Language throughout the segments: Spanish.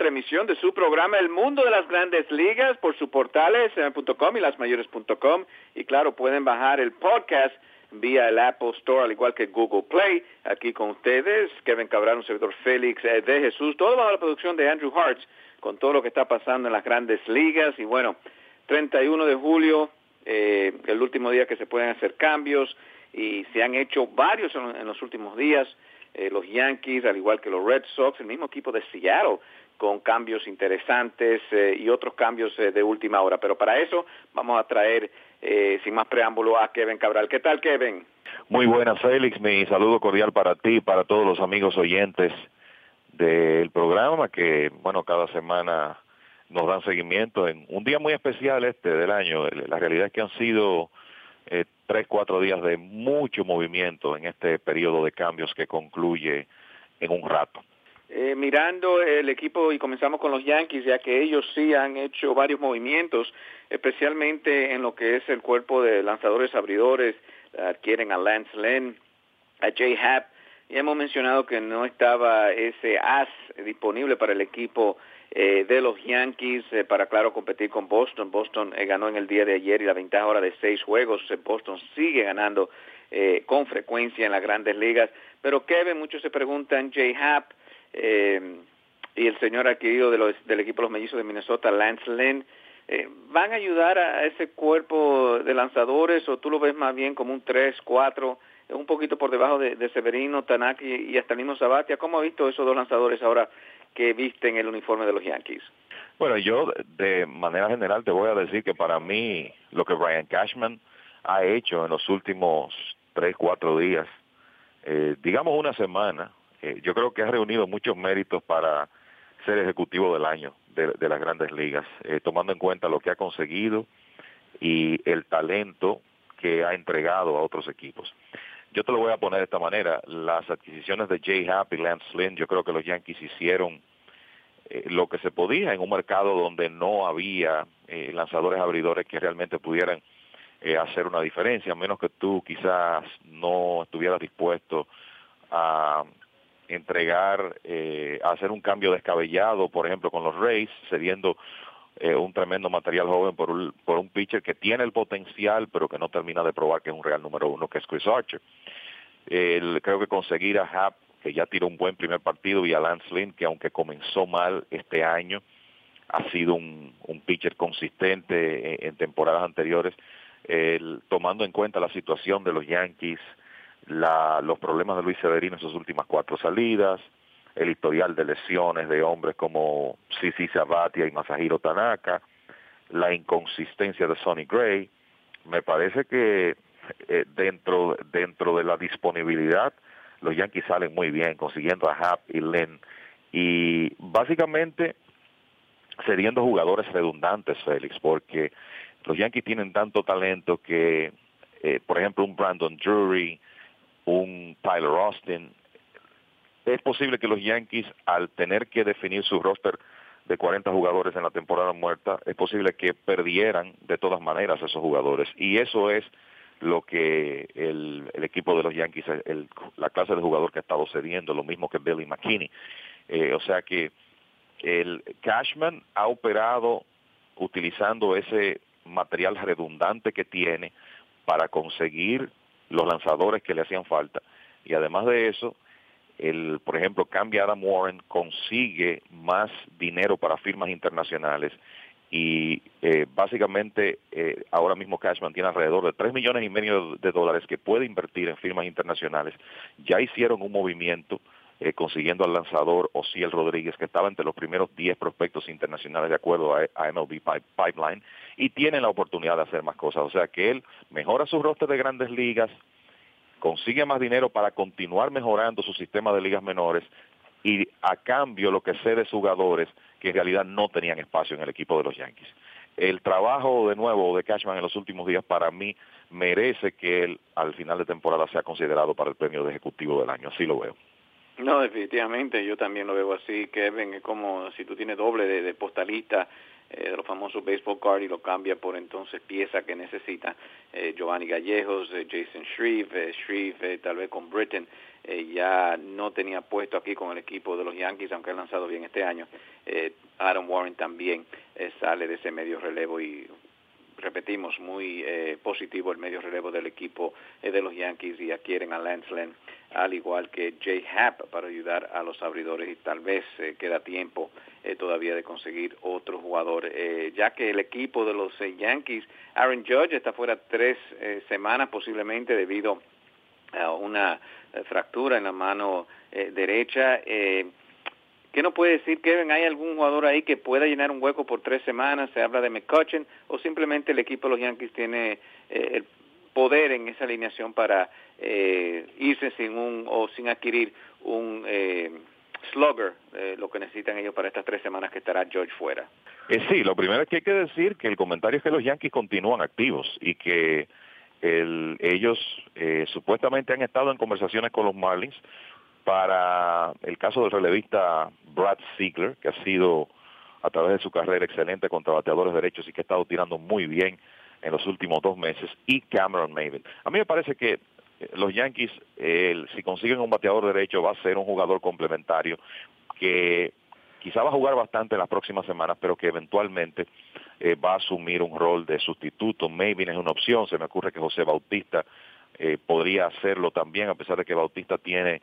Otra emisión de su programa El Mundo de las Grandes Ligas por su portales .com y lasmayores.com y claro, pueden bajar el podcast vía el Apple Store al igual que Google Play. Aquí con ustedes, Kevin Cabral, un servidor Félix eh, de Jesús, todo bajo la producción de Andrew Hartz con todo lo que está pasando en las Grandes Ligas y bueno, 31 de julio, eh, el último día que se pueden hacer cambios y se han hecho varios en los últimos días. Eh, los Yankees, al igual que los Red Sox, el mismo equipo de Seattle, con cambios interesantes eh, y otros cambios eh, de última hora. Pero para eso vamos a traer, sin más preámbulo, a Kevin Cabral. ¿Qué tal, Kevin? Muy buenas, Félix. Mi saludo cordial para ti y para todos los amigos oyentes del programa que, bueno, cada semana nos dan seguimiento en un día muy especial este del año. La realidad es que han sido eh, tres, cuatro días de mucho movimiento en este periodo de cambios que concluye en un rato. Eh, mirando el equipo y comenzamos con los Yankees, ya que ellos sí han hecho varios movimientos, especialmente en lo que es el cuerpo de lanzadores abridores, adquieren a Lance Lynn, a Jay Happ, y hemos mencionado que no estaba ese as disponible para el equipo eh, de los Yankees eh, para, claro, competir con Boston. Boston eh, ganó en el día de ayer y la ventaja ahora de seis juegos. Boston sigue ganando con frecuencia en las grandes ligas. Pero Kevin, muchos se preguntan, Jay Happ y el señor adquirido del equipo de los mellizos de Minnesota, Lance Lynn, ¿van a ayudar a ese cuerpo de lanzadores o tú lo ves más bien como un 3, 4, un poquito por debajo de, Severino, Tanaki y hasta el mismo Sabatia? ¿Cómo ha visto esos dos lanzadores ahora que visten el uniforme de los Yankees? Bueno, yo de manera general te voy a decir que para mí lo que Brian Cashman ha hecho en los últimos tres, cuatro días, eh, digamos una semana, eh, yo creo que ha reunido muchos méritos para ser ejecutivo del año de, las grandes ligas, eh, tomando en cuenta lo que ha conseguido y el talento que ha entregado a otros equipos. Yo te lo voy a poner de esta manera. Las adquisiciones de Jay Happ y Lance Lynn, yo creo que los Yankees hicieron eh, lo que se podía en un mercado donde no había lanzadores abridores que realmente pudieran hacer una diferencia, a menos que tú quizás no estuvieras dispuesto a entregar, a hacer un cambio descabellado, por ejemplo, con los Rays, cediendo un tremendo material joven por un, por un pitcher que tiene el potencial, pero que no termina de probar que es un real número uno, que es Chris Archer. Creo que conseguir a Happ, que ya tiró un buen primer partido, y a Lance Lynn, que aunque comenzó mal este año, ha sido un, pitcher consistente en, temporadas anteriores, tomando en cuenta la situación de los Yankees, los problemas de Luis Severino en sus últimas cuatro salidas, el historial de lesiones de hombres como Sisi Sabatia y Masahiro Tanaka, la inconsistencia de Sonny Gray, me parece que eh, dentro, dentro de la disponibilidad, los Yankees salen muy bien consiguiendo a Happ y Lynn. Y básicamente dos jugadores redundantes, Félix, porque los Yankees tienen tanto talento que, eh, por ejemplo, un Brandon Drury, un Tyler Austin, es posible que los Yankees, al tener que definir su roster de 40 jugadores en la temporada muerta, es posible que perdieran de todas maneras esos jugadores. Y eso es lo que el, equipo de los Yankees, la clase de jugador que ha estado cediendo, lo mismo que Billy McKinney. Eh, o sea que el Cashman ha operado utilizando ese material redundante que tiene para conseguir los lanzadores que le hacían falta. Y además de eso, el, por ejemplo, cambia Adam Warren, consigue más dinero para firmas internacionales y eh, básicamente eh, ahora mismo Cashman tiene alrededor de 3 millones y medio de dólares que puede invertir en firmas internacionales. Ya hicieron un movimiento eh, consiguiendo al lanzador Osiel Rodríguez, que estaba entre los primeros 10 prospectos internacionales de acuerdo a, MLB Pipeline, y tiene la oportunidad de hacer más cosas. O sea que él mejora su roster de grandes ligas, consigue más dinero para continuar mejorando su sistema de ligas menores y a cambio lo que cede jugadores que en realidad no tenían espacio en el equipo de los Yankees. El trabajo de nuevo de Cashman en los últimos días para mí merece que él al final de temporada sea considerado para el premio de ejecutivo del año, así lo veo. No, definitivamente, yo también lo veo así, Kevin, es como si tú tienes doble de, postalista eh, de los famosos baseball card y lo cambia por entonces pieza que necesita eh, Giovanni Gallejos, eh, Jason Shreve, Shreve tal vez con Britain, ya no tenía puesto aquí con el equipo de los Yankees, aunque ha lanzado bien este año. Aaron Warren también sale de ese medio relevo y repetimos, muy positivo el medio relevo del equipo de los Yankees y adquieren a Lance Lynn, al igual que Jay Happ para ayudar a los abridores y tal vez eh, queda tiempo todavía de conseguir otro jugador, ya que el equipo de los Yankees, Aaron Judge está fuera tres semanas posiblemente debido a una fractura en la mano derecha. ¿Qué nos puede decir, Kevin? ¿Hay algún jugador ahí que pueda llenar un hueco por tres semanas? ¿Se habla de McCutcheon? ¿O simplemente el equipo de los Yankees tiene eh, el poder en esa alineación para eh, irse sin un o sin adquirir un eh, slugger, lo que necesitan ellos para estas tres semanas que estará George fuera? sí, lo primero es que hay que decir que el comentario es que los Yankees continúan activos y que ellos supuestamente han estado en conversaciones con los Marlins para el caso del relevista Brad Ziegler, que ha sido a través de su carrera excelente contra bateadores derechos y que ha estado tirando muy bien en los últimos dos meses, y Cameron Maven. A mí me parece que eh, los Yankees, si consiguen un bateador derecho, va a ser un jugador complementario que quizá va a jugar bastante en las próximas semanas, pero que eventualmente eh, va a asumir un rol de sustituto. Maven es una opción, se me ocurre que José Bautista eh, podría hacerlo también, a pesar de que Bautista tiene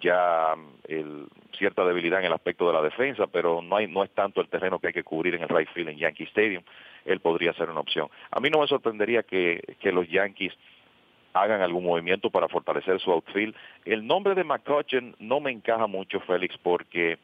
ya el, cierta debilidad en el aspecto de la defensa, pero no hay no es tanto el terreno que hay que cubrir en el right field en Yankee Stadium, él podría ser una opción. A mí no me sorprendería que, que los Yankees hagan algún movimiento para fortalecer su outfield. El nombre de McCutcheon no me encaja mucho, Félix, porque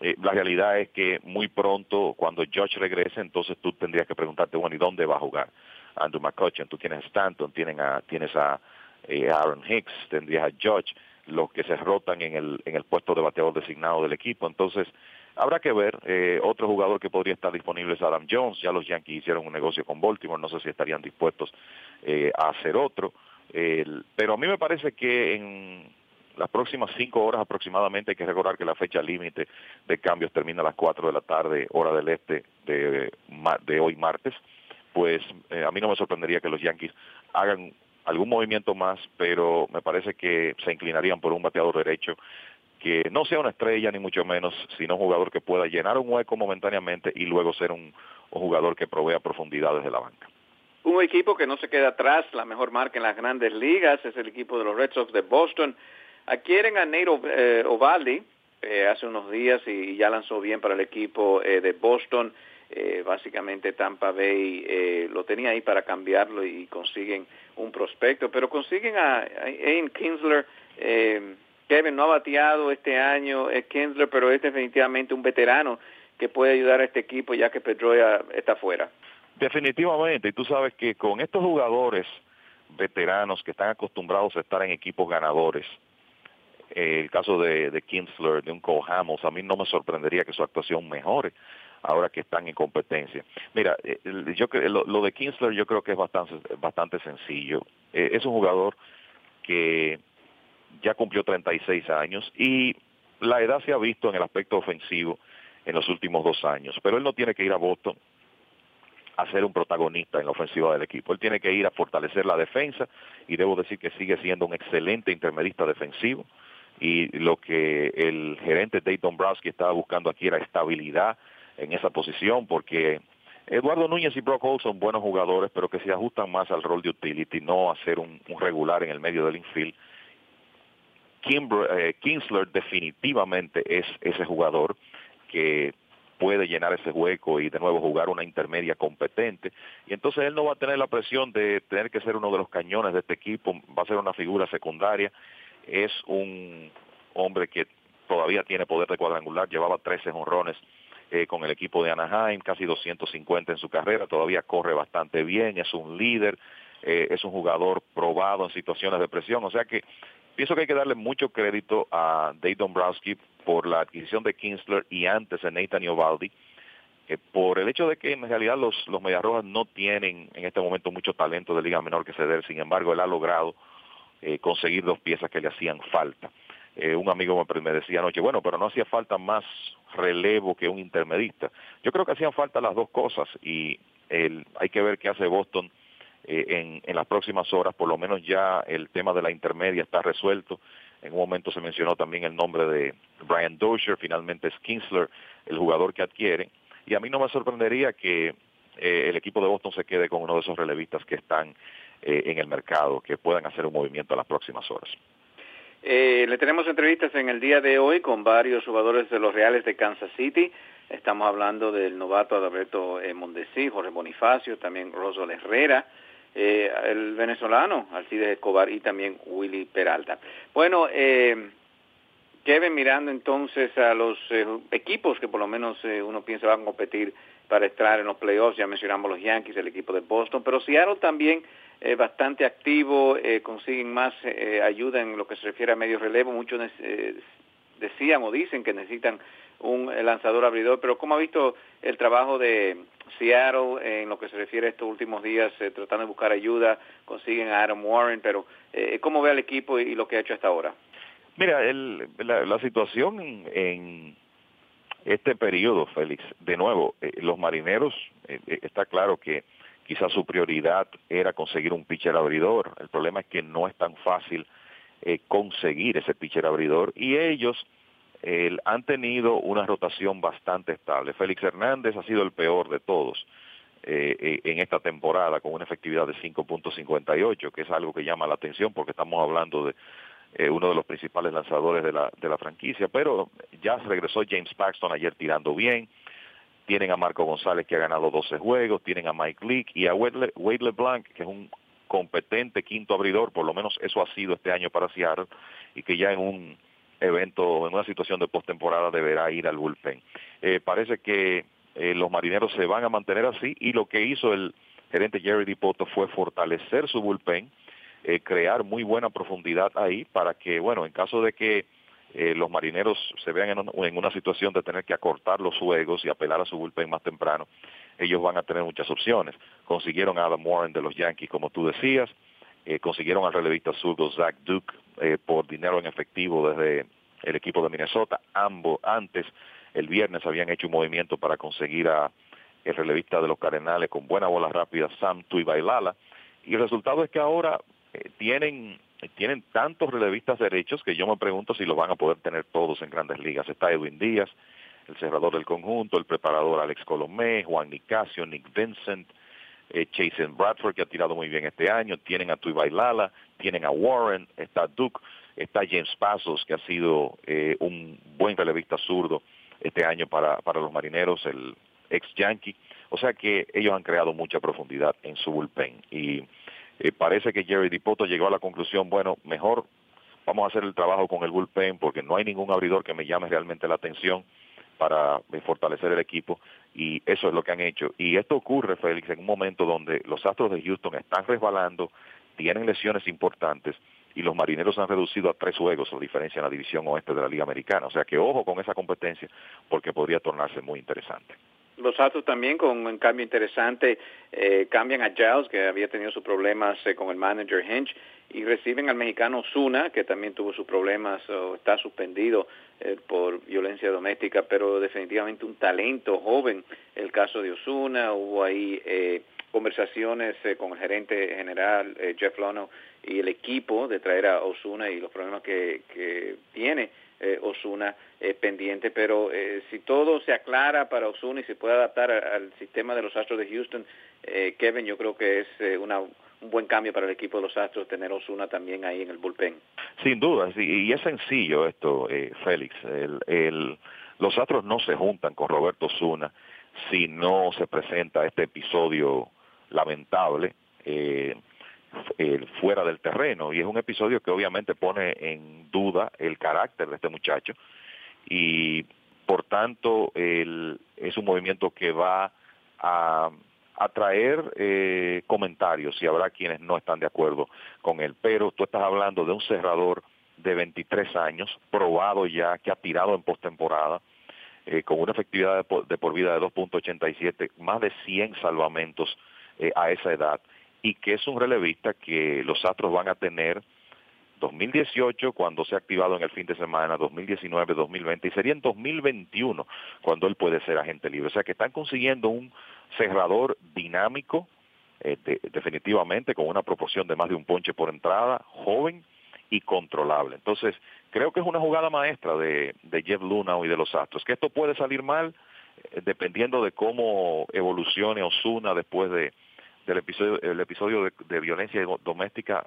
eh, la realidad es que muy pronto, cuando George regrese, entonces tú tendrías que preguntarte, bueno, ¿y dónde va a jugar Andrew McCutcheon? Tú tienes a Stanton, tienes a, tienes a eh, Aaron Hicks, tendrías a George los que se rotan en el, en el puesto de bateador designado del equipo. Entonces, habrá que ver. Eh, otro jugador que podría estar disponible es Adam Jones. Ya los Yankees hicieron un negocio con Baltimore. No sé si estarían dispuestos eh, a hacer otro. pero a mí me parece que en las próximas cinco horas aproximadamente hay que recordar que la fecha límite de cambios termina a las cuatro de la tarde, hora del este de, de hoy martes. Pues eh, a mí no me sorprendería que los Yankees hagan algún movimiento más, pero me parece que se inclinarían por un bateador derecho que no sea una estrella ni mucho menos, sino un jugador que pueda llenar un hueco momentáneamente y luego ser un, jugador que provea profundidad desde la banca. Un equipo que no se queda atrás, la mejor marca en las grandes ligas es el equipo de los Red Sox de Boston. Adquieren a Nate eh, Ovaldi eh, hace unos días y ya lanzó bien para el equipo eh, de Boston. Eh, básicamente Tampa Bay eh, lo tenía ahí para cambiarlo y consiguen un prospecto, pero consiguen a, Ian Kinsler, eh, Kevin no ha bateado este año, es Kinsler, pero es definitivamente un veterano que puede ayudar a este equipo ya que Pedroia está fuera. Definitivamente, y tú sabes que con estos jugadores veteranos que están acostumbrados a estar en equipos ganadores, el caso de, de Kinsler, de un Cole Hamels, a mí no me sorprendería que su actuación mejore ahora que están en competencia. Mira, eh, yo lo, lo de Kinsler yo creo que es bastante, bastante sencillo. Eh, es un jugador que ya cumplió 36 años y la edad se ha visto en el aspecto ofensivo en los últimos dos años, pero él no tiene que ir a Boston a ser un protagonista en la ofensiva del equipo. Él tiene que ir a fortalecer la defensa y debo decir que sigue siendo un excelente intermedista defensivo y lo que el gerente Dayton Browski estaba buscando aquí era estabilidad en esa posición porque Eduardo Núñez y Brock Holt son buenos jugadores, pero que se ajustan más al rol de utility, no a ser un, regular en el medio del infield. Kinsler definitivamente es ese jugador que puede llenar ese hueco y de nuevo jugar una intermedia competente. Y entonces él no va a tener la presión de tener que ser uno de los cañones de este equipo, va a ser una figura secundaria. Es un hombre que todavía tiene poder de cuadrangular, llevaba 13 honrones eh, con el equipo de Anaheim, casi 250 en su carrera, todavía corre bastante bien, es un líder, eh, es un jugador probado en situaciones de presión, o sea que pienso que hay que darle mucho crédito a Dave Dombrowski por la adquisición de Kinsler y antes de Nathan Iovaldi, eh, por el hecho de que en realidad los, los Mediarrojas no tienen en este momento mucho talento de liga menor que ceder, sin embargo él ha logrado eh, conseguir dos piezas que le hacían falta. Eh, un amigo me, decía anoche, bueno, pero no hacía falta más relevo que un intermedista. Yo creo que hacían falta las dos cosas y el, hay que ver qué hace Boston en, en las próximas horas, por lo menos ya el tema de la intermedia está resuelto en un momento se mencionó también el nombre de Brian Dozier, finalmente es Kinsler, el jugador que adquiere. Y a mí no me sorprendería que eh, el equipo de Boston se quede con uno de esos relevistas que están eh, en el mercado, que puedan hacer un movimiento en las próximas horas. Eh, le tenemos entrevistas en el día de hoy con varios jugadores de los Reales de Kansas City. Estamos hablando del novato Adalberto Mondesi, Jorge Bonifacio, también Roswell Herrera, eh, el venezolano Alcides Escobar y también Willy Peralta. Bueno, eh, Kevin, mirando entonces a los eh, equipos que por lo menos eh, uno piensa van a competir para estar en los playoffs, ya mencionamos los Yankees, el equipo de Boston, pero Seattle también es bastante activo, consiguen más ayuda en lo que se refiere a medio relevo, muchos decían o dicen que necesitan un lanzador abridor, pero ¿cómo ha visto el trabajo de Seattle en lo que se refiere a estos últimos días, eh, tratando de buscar ayuda, consiguen a Adam Warren, pero eh, ¿cómo ve al equipo y, lo que ha hecho hasta ahora? Mira, el, la, situación en, este periodo, Félix, de nuevo, eh, los marineros, está claro que quizás su prioridad era conseguir un pitcher abridor. El problema es que no es tan fácil conseguir ese pitcher abridor y ellos han tenido una rotación bastante estable. Félix Hernández ha sido el peor de todos eh, eh, en esta temporada con una efectividad de 5.58, que es algo que llama la atención porque estamos hablando de eh, uno de los principales lanzadores de la, de la franquicia, pero ya regresó James Paxton ayer tirando bien, tienen a Marco González que ha ganado 12 juegos, tienen a Mike Leake y a Wade, LeBlanc, que es un competente quinto abridor, por lo menos eso ha sido este año para Seattle, y que ya en un evento, en una situación de postemporada, deberá ir al bullpen. Eh, parece que eh, los marineros se van a mantener así y lo que hizo el gerente Jerry Dipoto fue fortalecer su bullpen, eh, crear muy buena profundidad ahí para que, bueno, en caso de que los marineros se vean en, en, una situación de tener que acortar los juegos y apelar a su bullpen más temprano, ellos van a tener muchas opciones. Consiguieron a Adam Warren de los Yankees, como tú decías, eh, consiguieron al relevista zurdo Zach Duke eh, por dinero en efectivo desde el equipo de Minnesota. Ambos antes, el viernes, habían hecho un movimiento para conseguir a el relevista de los Cardenales con buena bola rápida, Sam Tuibailala. Y el resultado es que ahora eh, tienen tienen tantos relevistas derechos que yo me pregunto si los van a poder tener todos en grandes ligas. Está Edwin Díaz, el cerrador del conjunto, el preparador Alex Colomé, Juan Nicasio, Nick Vincent, eh, Bradford, que ha tirado muy bien este año, tienen a Tuibailala, tienen a Warren, está Duke, está James Pasos, que ha sido eh, un buen relevista zurdo este año para, para los marineros, el ex Yankee. O sea que ellos han creado mucha profundidad en su bullpen. Y eh, parece que Jerry Dipoto llegó a la conclusión, bueno, mejor vamos a hacer el trabajo con el bullpen porque no hay ningún abridor que me llame realmente la atención para eh, fortalecer el equipo y eso es lo que han hecho. Y esto ocurre, Félix, en un momento donde los Astros de Houston están resbalando, tienen lesiones importantes y los marineros han reducido a tres juegos la diferencia en la división oeste de la Liga Americana. O sea que ojo con esa competencia porque podría tornarse muy interesante. Los Astros también con un cambio interesante eh, cambian a Giles, que había tenido sus problemas eh, con el manager Hinch, y reciben al mexicano Zuna, que también tuvo sus problemas o está suspendido eh, por violencia doméstica, pero definitivamente un talento joven. El caso de Osuna, hubo ahí conversaciones con el gerente general Jeff Lono y el equipo de traer a Osuna y los problemas que, que tiene eh, Osuna eh, pendiente, pero eh, si todo se aclara para Osuna y se puede adaptar al sistema de los Astros de Houston, Kevin, yo creo que es una, un un buen cambio para el equipo de los Astros tener Osuna también ahí en el bullpen. Sin duda, y es sencillo esto, eh, Félix. El, los Astros no se juntan con Roberto Osuna si no se presenta este episodio lamentable eh, fuera del terreno. Y es un episodio que obviamente pone en duda el carácter de este muchacho y por tanto el, es un movimiento que va a atraer eh, comentarios y habrá quienes no están de acuerdo con él. Pero tú estás hablando de un cerrador de 23 años, probado ya, que ha tirado en postemporada, eh, con una efectividad de por, vida de 2.87, más de 100 salvamentos eh, a esa edad, y que es un relevista que los Astros van a tener 2018 cuando se ha activado en el fin de semana, 2019, 2020 y sería en 2021 cuando él puede ser agente libre. O sea que están consiguiendo un cerrador dinámico, eh, definitivamente con una proporción de más de un ponche por entrada, joven y controlable. Entonces, creo que es una jugada maestra de, Jeff Luna y de los Astros. Que esto puede salir mal eh, dependiendo de cómo evolucione Osuna después de del episodio, el episodio de violencia doméstica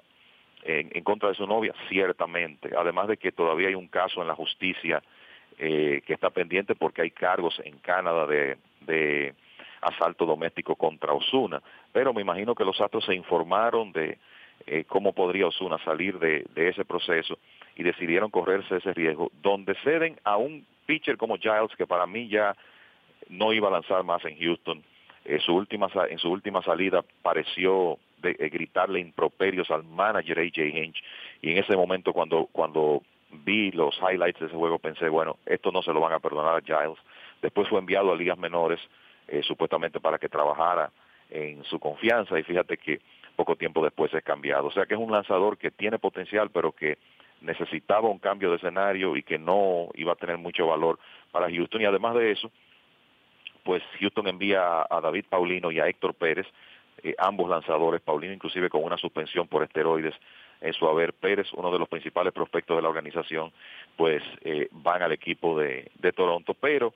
en, contra de su novia, ciertamente. Además de que todavía hay un caso en la justicia eh, que está pendiente porque hay cargos en Canadá de, de asalto doméstico contra Osuna. Pero me imagino que los Astros se informaron de eh, cómo podría Osuna salir de, ese proceso y decidieron correrse ese riesgo, donde ceden a un pitcher como Giles, que para mí ya no iba a lanzar más en Houston. Eh, su última, en su última salida pareció de, eh, gritarle improperios al manager AJ Hinch. Y en ese momento cuando cuando vi los highlights de ese juego pensé bueno esto no se lo van a perdonar a Giles. Después fue enviado a ligas menores eh, supuestamente para que trabajara en su confianza. Y fíjate que poco tiempo después es cambiado. O sea que es un lanzador que tiene potencial pero que necesitaba un cambio de escenario y que no iba a tener mucho valor para Houston. Y además de eso pues Houston envía a David Paulino y a Héctor Pérez eh, ambos lanzadores, Paulino inclusive con una suspensión por esteroides en su haber, Pérez, uno de los principales prospectos de la organización, pues eh, van al equipo de, Toronto, pero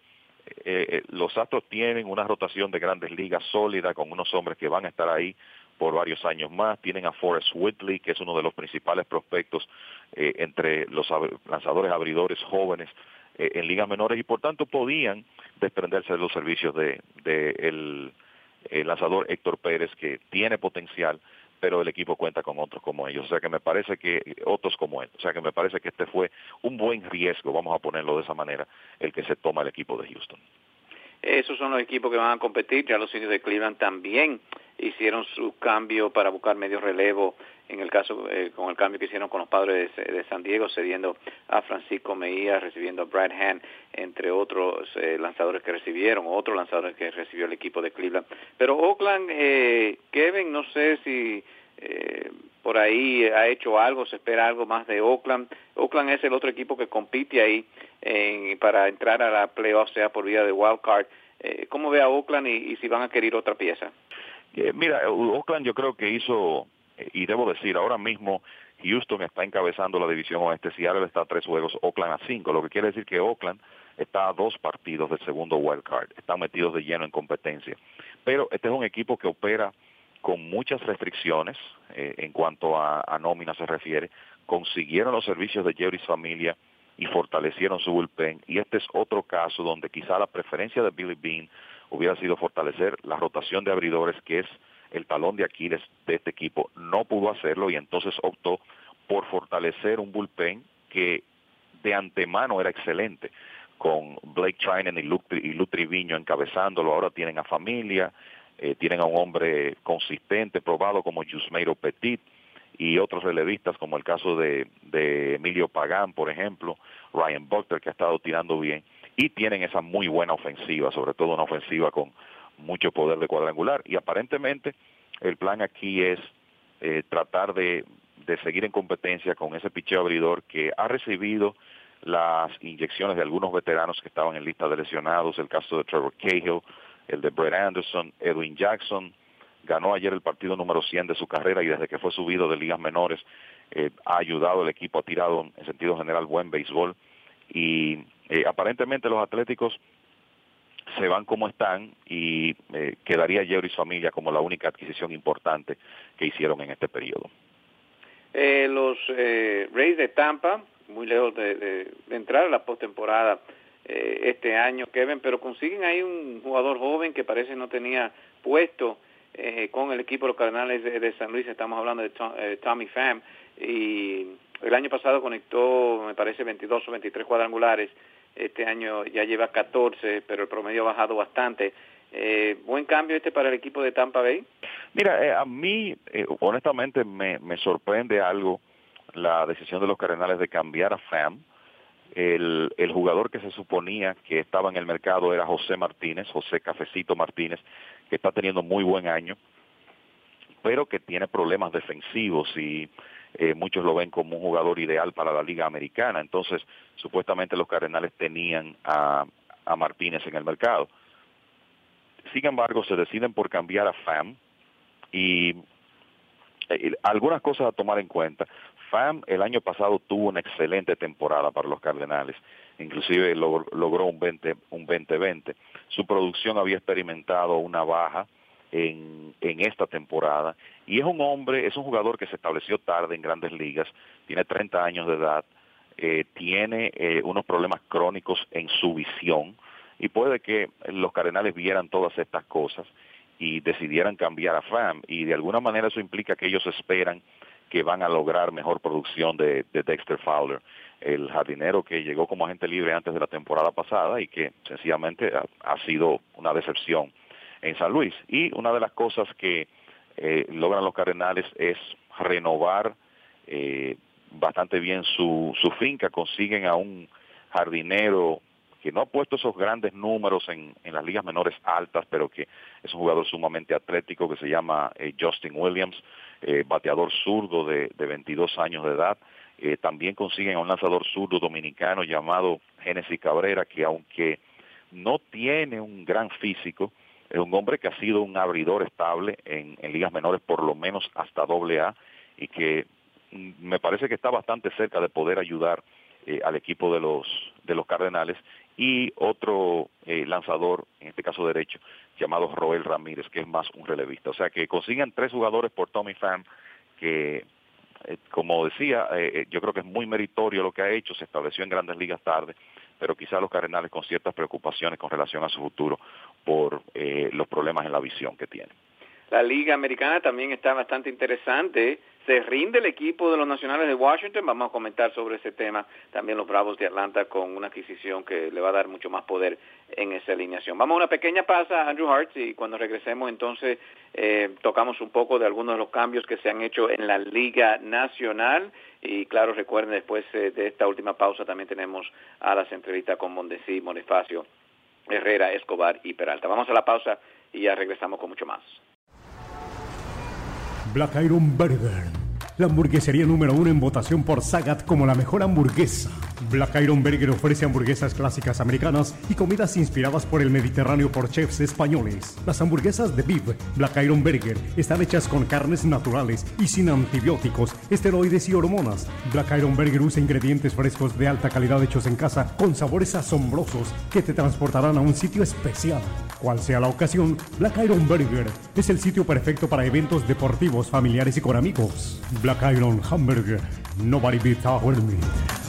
eh, los Astros tienen una rotación de grandes ligas sólida con unos hombres que van a estar ahí por varios años más. Tienen a Forrest Whitley, que es uno de los principales prospectos entre los lanzadores abridores jóvenes en ligas menores y por tanto podían desprenderse de los servicios de, de el el lanzador Héctor Pérez, que tiene potencial, pero el equipo cuenta con otros como ellos. O sea que me parece que, otros como él, o sea que me parece que este fue un buen riesgo, vamos a ponerlo de esa manera, el que se toma el equipo de Houston. Esos son los equipos que van a competir, ya los indios de Cleveland también hicieron su cambio para buscar medio relevo en el caso eh, con el cambio que hicieron con los padres de, San Diego, cediendo a Francisco Meía, recibiendo a Brad Hand, entre otros eh, lanzadores que recibieron, otros lanzadores que recibió el equipo de Cleveland. Pero Oakland, eh, Kevin, no sé si eh, por ahí ha hecho algo, se espera algo más de Oakland. Oakland es el otro equipo que compite ahí para entrar a la playoff, sea por vía de wild card. ¿Cómo ve a Oakland y, si van a querer otra pieza? mira, Oakland yo creo que hizo y debo decir, ahora mismo Houston está encabezando la división oeste, Seattle está a tres juegos, Oakland a cinco, lo que quiere decir que Oakland está a dos partidos del segundo wild card, están metidos de lleno en competencia. Pero este es un equipo que opera con muchas restricciones eh, en cuanto a, a, nómina se refiere, consiguieron los servicios de Jerry's familia y fortalecieron su bullpen, y este es otro caso donde quizá la preferencia de Billy Bean hubiera sido fortalecer la rotación de abridores, que es el talón de Aquiles de este equipo, no pudo hacerlo y entonces optó por fortalecer un bullpen que de antemano era excelente, con Blake Trinan y Luke, y Triviño encabezándolo, ahora tienen a familia, eh, tienen a un hombre consistente, probado como Jusmeiro Petit, y otros relevistas como el caso de, de Emilio Pagán, por ejemplo, Ryan Buckler que ha estado tirando bien, y tienen esa muy buena ofensiva, sobre todo una ofensiva con mucho poder de cuadrangular. Y aparentemente el plan aquí es eh, tratar de, de seguir en competencia con ese picheo abridor que ha recibido las inyecciones de algunos veteranos que estaban en lista de lesionados, el caso de Trevor Cahill, el de Brett Anderson, Edwin Jackson, ganó ayer el partido número 100 de su carrera y desde que fue subido de ligas menores eh, ha ayudado al equipo, ha tirado en sentido general buen béisbol y eh, aparentemente los Atléticos se van como están y eh, quedaría Jerry y su familia como la única adquisición importante que hicieron en este periodo. Los Rays de Tampa, muy lejos de, entrar a la postemporada este año, Kevin, pero consiguen ahí un jugador joven que parece no tenía puesto con el equipo de los Cardenales de, San Luis, estamos hablando de Tommy Pham, y el año pasado conectó, me parece, 22 o 23 cuadrangulares, este año ya lleva 14, pero el promedio ha bajado bastante. Eh, ¿Buen cambio este para el equipo de Tampa Bay? Mira, eh, a mí eh, honestamente me, me, sorprende algo la decisión de los Cardenales de cambiar a FAM. El, el jugador que se suponía que estaba en el mercado era José Martínez, José Cafecito Martínez, que está teniendo muy buen año, pero que tiene problemas defensivos y eh, muchos lo ven como un jugador ideal para la Liga Americana. Entonces, supuestamente los Cardenales tenían a, a Martínez en el mercado. Sin embargo, se deciden por cambiar a FAM y eh, algunas cosas a tomar en cuenta. FAM el año pasado tuvo una excelente temporada para los Cardenales, inclusive logró un 20 un 20-20. Su producción había experimentado una baja en, en esta temporada. Y es un hombre, es un jugador que se estableció tarde en grandes ligas, tiene 30 años de edad, eh, tiene eh, unos problemas crónicos en su visión y puede que los Cardenales vieran todas estas cosas y decidieran cambiar a FAM y de alguna manera eso implica que ellos esperan que van a lograr mejor producción de, Dexter Fowler, el jardinero que llegó como agente libre antes de la temporada pasada y que sencillamente ha sido una decepción en San Luis. Y una de las cosas que eh, logran los Cardenales es renovar eh, bastante bien su, su finca, consiguen a un jardinero que no ha puesto esos grandes números en, las ligas menores altas, pero que es un jugador sumamente atlético que se llama eh, Justin Williams, bateador zurdo de, de 22 años de edad. también consiguen a un lanzador zurdo dominicano llamado Genesis Cabrera, que aunque no tiene un gran físico, es un hombre que ha sido un abridor estable en, ligas menores, por lo menos hasta doble A, y que mm, me parece que está bastante cerca de poder ayudar eh, al equipo de los, de los Cardenales, y otro eh, lanzador, en este caso derecho, llamado Roel Ramírez, que es más un relevista. O sea que consiguen tres jugadores por Tommy Pham, que eh, como decía, yo creo que es muy meritorio lo que ha hecho, se estableció en grandes ligas tarde, pero quizá los Cardenales con ciertas preocupaciones con relación a su futuro por eh, los problemas en la visión que tienen. La Liga Americana también está bastante interesante. Se rinde el equipo de los Nacionales de Washington. Vamos a comentar sobre ese tema. También los Bravos de Atlanta con una adquisición que le va a dar mucho más poder en esa alineación. Vamos a una pequeña pausa, Andrew Hart, y cuando regresemos entonces eh, tocamos un poco de algunos de los cambios que se han hecho en la Liga Nacional. Y claro, recuerden, después eh, de esta última pausa también tenemos a las entrevistas con Mondesi, Bonifacio, Herrera, Escobar y Peralta. Vamos a la pausa y ya regresamos con mucho más. Black Iron Burger la hamburguesería número uno en votación por Sagat como la mejor hamburguesa. Black Iron Burger ofrece hamburguesas clásicas americanas y comidas inspiradas por el Mediterráneo por chefs españoles. Las hamburguesas de beef Black Iron Burger están hechas con carnes naturales y sin antibióticos, esteroides y hormonas. Black Iron Burger usa ingredientes frescos de alta calidad hechos en casa con sabores asombrosos que te transportarán a un sitio especial. Cual sea la ocasión, Black Iron Burger es el sitio perfecto para eventos deportivos, familiares y con amigos. Black Iron Hamburger. Nobody beats our meat.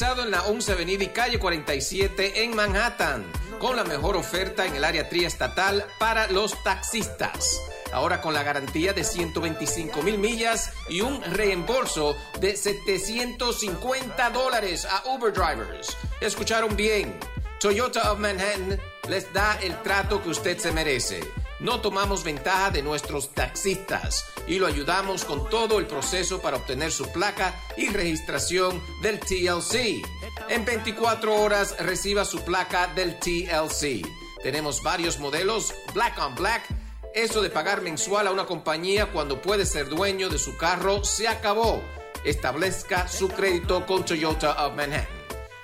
En la 11 Avenida y calle 47 en Manhattan, con la mejor oferta en el área triestatal para los taxistas. Ahora con la garantía de 125 mil millas y un reembolso de 750 dólares a Uber drivers. Escucharon bien. Toyota of Manhattan les da el trato que usted se merece no tomamos ventaja de nuestros taxistas y lo ayudamos con todo el proceso para obtener su placa y registración del TLC. En 24 horas reciba su placa del TLC. Tenemos varios modelos, Black on Black. Eso de pagar mensual a una compañía cuando puede ser dueño de su carro se acabó. Establezca su crédito con Toyota of Manhattan.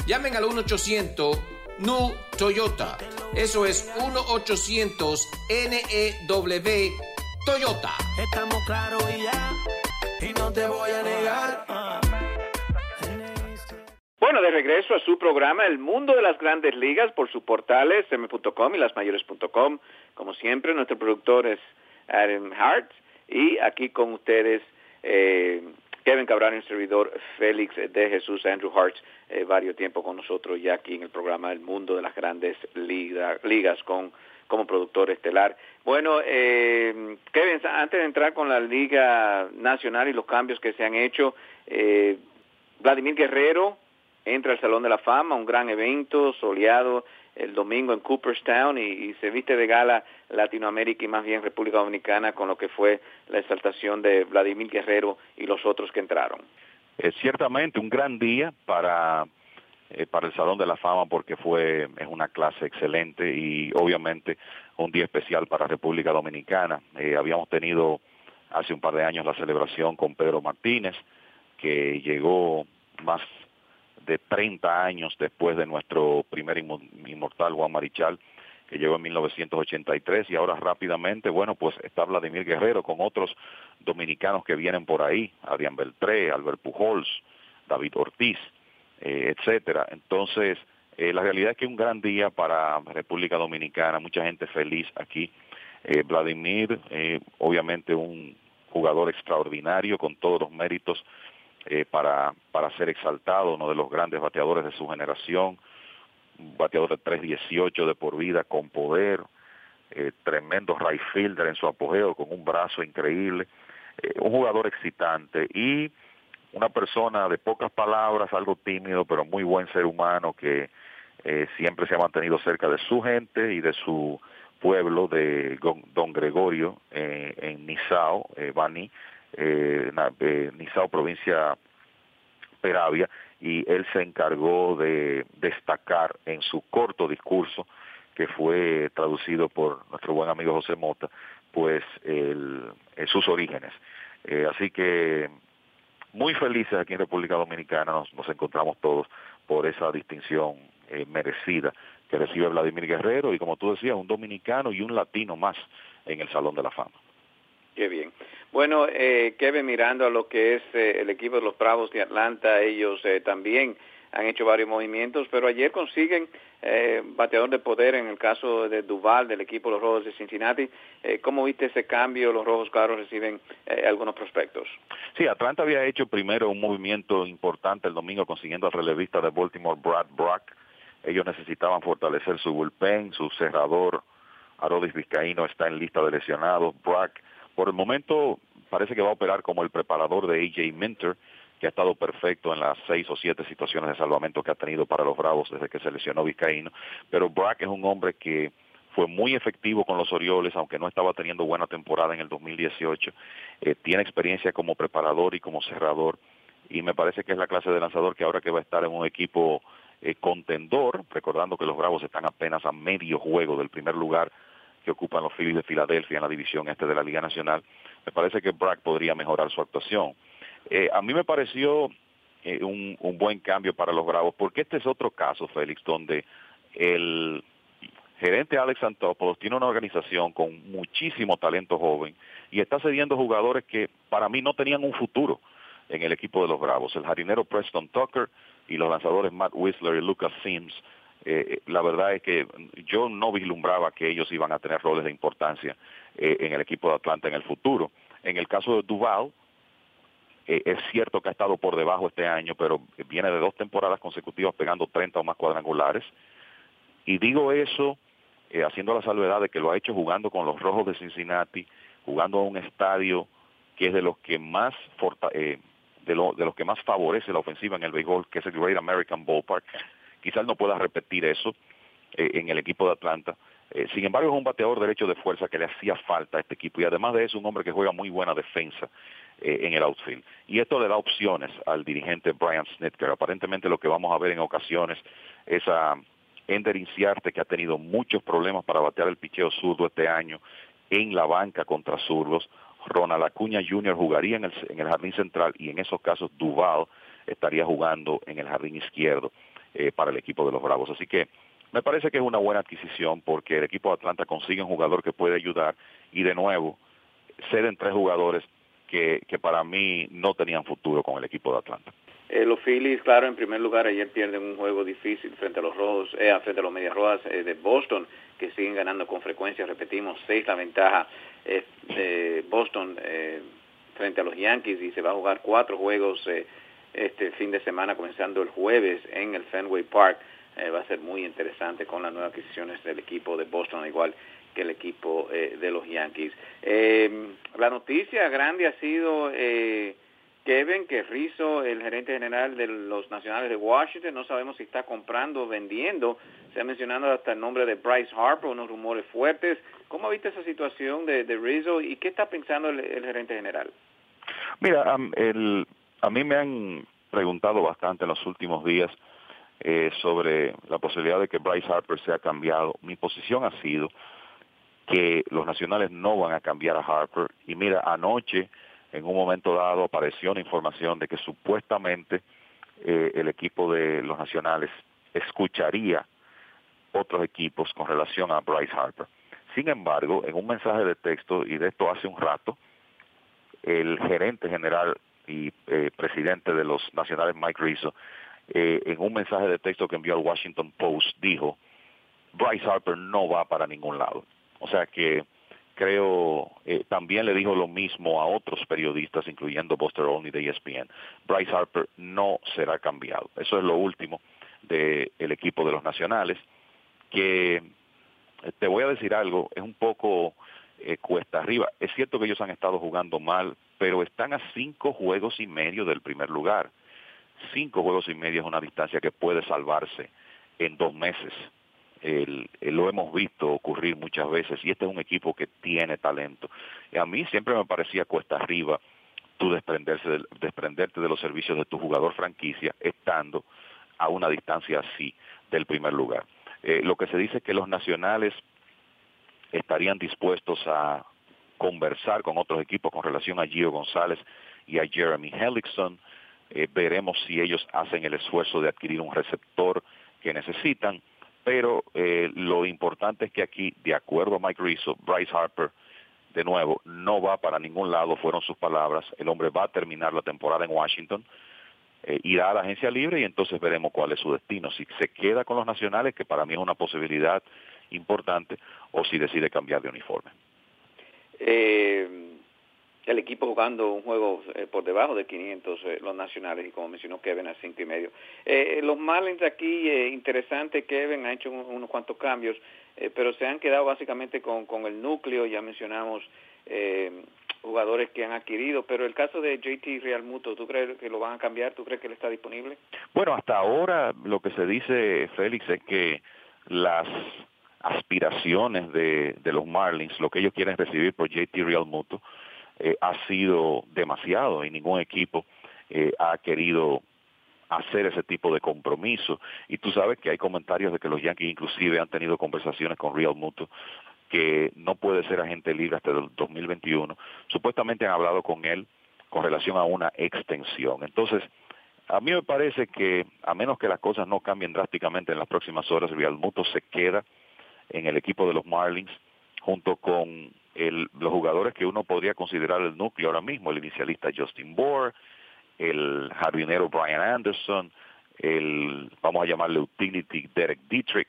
Llamen al 1-800 NU Toyota. Eso es 1-800-NEW Toyota. Estamos claros y ya, y no te voy a negar. Bueno, de regreso a su programa El Mundo de las Grandes Ligas por sus portales m.com y lasmayores.com. Como siempre, nuestro productor es Adam Hart y aquí con ustedes eh, Kevin Cabral, el servidor Félix de Jesús, Andrew Hart, eh, varios tiempo con nosotros ya aquí en el programa El Mundo de las Grandes Ligas con como productor estelar. Bueno, eh, Kevin, antes de entrar con la Liga Nacional y los cambios que se han hecho, eh, Vladimir Guerrero entra al Salón de la Fama, un gran evento soleado el domingo en Cooperstown y, se viste de gala Latinoamérica y más bien República Dominicana con lo que fue la exaltación de Vladimir Guerrero y los otros que entraron. Es ciertamente un gran día para eh, para el Salón de la Fama porque fue es una clase excelente y obviamente un día especial para República Dominicana. Eh, habíamos tenido hace un par de años la celebración con Pedro Martínez, que llegó más de 30 años después de nuestro primer inmortal Juan Marichal, que llegó en 1983 y ahora rápidamente, bueno, pues está Vladimir Guerrero con otros dominicanos que vienen por ahí, Adrián Beltré, Albert Pujols, David Ortiz. Eh, etcétera. Entonces, eh, la realidad es que un gran día para República Dominicana, mucha gente feliz aquí. Eh, Vladimir, obviamente un jugador extraordinario con todos los méritos para, para ser exaltado, uno de los grandes bateadores de su generación, un bateador de 3.18 de por vida con poder, tremendo right fielder en su apogeo con un brazo increíble, un jugador excitante y una persona de pocas palabras, algo tímido, pero muy buen ser humano que eh, siempre se ha mantenido cerca de su gente y de su pueblo de Don Gregorio eh, en Nizao, eh, Bani, eh, Nizao, provincia Peravia, y él se encargó de destacar en su corto discurso, que fue traducido por nuestro buen amigo José Mota, pues el, sus orígenes. así que muy felices aquí en República Dominicana, nos, encontramos todos por esa distinción eh, merecida que recibe Vladimir Guerrero y como tú decías, un dominicano y un latino más en el Salón de la Fama. Qué bien. Bueno, eh, Kevin, mirando a lo que es eh, el equipo de los Bravos de Atlanta, ellos eh, también han hecho varios movimientos, pero ayer consiguen eh, bateador de poder en el caso de Duval, del equipo de los Rojos de Cincinnati. Eh, ¿Cómo viste ese cambio? Los Rojos, claro, reciben algunos prospectos. Sí, Atlanta había hecho primero un movimiento importante el domingo consiguiendo al relevista de Baltimore, Brad Brock. Ellos necesitaban fortalecer su bullpen, su cerrador, Arodis Vizcaíno está en lista de lesionados. Brock, por el momento, parece que va a operar como el preparador de AJ Minter que ha estado perfecto en las seis o siete situaciones de salvamento que ha tenido para los Bravos desde que se lesionó Vizcaíno, pero Brack es un hombre que fue muy efectivo con los Orioles, aunque no estaba teniendo buena temporada en el 2018, eh, tiene experiencia como preparador y como cerrador, y me parece que es la clase de lanzador que ahora que va a estar en un equipo eh, contendor, recordando que los Bravos están apenas a medio juego del primer lugar que ocupan los Phillies de Filadelfia en la división este de la Liga Nacional, me parece que Brack podría mejorar su actuación. Eh, a mí me pareció eh, un, un, buen cambio para los Bravos, porque este es otro caso, Félix, donde el gerente Alex Antopoulos tiene una organización con muchísimo talento joven y está cediendo jugadores que para mí no tenían un futuro en el equipo de los Bravos. El jardinero Preston Tucker y los lanzadores Matt Whistler y Lucas Sims. Eh, la verdad es que yo no vislumbraba que ellos iban a tener roles de importancia en el equipo de Atlanta en el futuro. En el caso de Duval, eh, es cierto que ha estado por debajo este año, pero viene de dos temporadas consecutivas pegando 30 o más cuadrangulares. Y digo eso eh, haciendo la salvedad de que lo ha hecho jugando con los Rojos de Cincinnati, jugando a un estadio que es de los que más eh, de los que más favorece la ofensiva en el béisbol, que es el Great American Ballpark. Quizás no pueda repetir eso en el equipo de Atlanta. sin embargo, es un bateador derecho de fuerza que le hacía falta a este equipo y además de eso, un hombre que juega muy buena defensa eh, en el outfield. Y esto le da opciones al dirigente Brian Snitker. Aparentemente lo que vamos a ver en ocasiones es a Ender Inciarte, que ha tenido muchos problemas para batear el picheo zurdo este año en la banca contra zurdos. Ronald Acuña Jr. jugaría en el, en el jardín central y en esos casos Duval estaría jugando en el jardín izquierdo eh, para el equipo de los Bravos. Así que me parece que es una buena adquisición porque el equipo de Atlanta consigue un jugador que puede ayudar y de nuevo ceden tres jugadores que, que para mí no tenían futuro con el equipo de Atlanta. Eh, los Phillies, claro, en primer lugar, ayer pierden un juego difícil frente a los Rojos, eh, frente a los Medias Rojas eh, de Boston, que siguen ganando con frecuencia. Repetimos, seis la ventaja eh, de Boston eh, frente a los Yankees y se va a jugar cuatro juegos este fin de semana, comenzando el jueves en el Fenway Park. Eh, va a ser muy interesante con las nuevas adquisiciones del equipo de Boston, igual que el equipo eh, de los Yankees. Eh, la noticia grande ha sido eh, Kevin, que Rizzo, el gerente general de los Nacionales de Washington, no sabemos si está comprando o vendiendo. Se ha mencionado hasta el nombre de Bryce Harper, unos rumores fuertes. ¿Cómo viste esa situación de, de Rizzo y qué está pensando el, el gerente general? Mira, um, el, a mí me han preguntado bastante en los últimos días eh, sobre la posibilidad de que Bryce Harper sea cambiado. Mi posición ha sido que los nacionales no van a cambiar a Harper. Y mira, anoche, en un momento dado, apareció una información de que supuestamente eh, el equipo de los nacionales escucharía otros equipos con relación a Bryce Harper. Sin embargo, en un mensaje de texto, y de esto hace un rato, el gerente general y eh, presidente de los nacionales, Mike Rizzo, eh, en un mensaje de texto que envió al Washington Post, dijo, Bryce Harper no va para ningún lado. O sea que creo, eh, también le dijo lo mismo a otros periodistas, incluyendo Buster Olney de ESPN. Bryce Harper no será cambiado. Eso es lo último del equipo de los nacionales, que eh, te voy a decir algo, es un poco eh, cuesta arriba. Es cierto que ellos han estado jugando mal, pero están a cinco juegos y medio del primer lugar. Cinco juegos y medio es una distancia que puede salvarse en dos meses. Lo hemos visto ocurrir muchas veces y este es un equipo que tiene talento. A mí siempre me parecía cuesta arriba tú desprenderse de, desprenderte de los servicios de tu jugador franquicia estando a una distancia así del primer lugar. Eh, lo que se dice es que los nacionales estarían dispuestos a conversar con otros equipos con relación a Gio González y a Jeremy Hellickson. Eh, veremos si ellos hacen el esfuerzo de adquirir un receptor que necesitan, pero eh, lo importante es que aquí, de acuerdo a Mike Rizzo, Bryce Harper, de nuevo, no va para ningún lado, fueron sus palabras, el hombre va a terminar la temporada en Washington, eh, irá a la agencia libre y entonces veremos cuál es su destino, si se queda con los nacionales, que para mí es una posibilidad importante, o si decide cambiar de uniforme. Eh, el equipo jugando un juego eh, por debajo de 500 eh, los nacionales y como mencionó Kevin a cinco y medio eh, los Marlins aquí eh, interesante Kevin ha hecho un, unos cuantos cambios pero se han quedado básicamente con, con el núcleo ya mencionamos jugadores que han adquirido pero el caso de JT Real Muto ¿tú crees que lo van a cambiar? ¿tú crees que él está disponible? Bueno hasta ahora lo que se dice Félix es que las aspiraciones de, de los Marlins lo que ellos quieren recibir por JT Real Muto eh, ha sido demasiado y ningún equipo eh, ha querido hacer ese tipo de compromiso. Y tú sabes que hay comentarios de que los Yankees inclusive han tenido conversaciones con Real Muto que no puede ser agente libre hasta el 2021. Supuestamente han hablado con él con relación a una extensión. Entonces, a mí me parece que a menos que las cosas no cambien drásticamente en las próximas horas, Real Muto se queda en el equipo de los Marlins junto con el, los jugadores que uno podría considerar el núcleo ahora mismo, el inicialista Justin Bohr, el jardinero Brian Anderson, el, vamos a llamarle utility Derek Dietrich,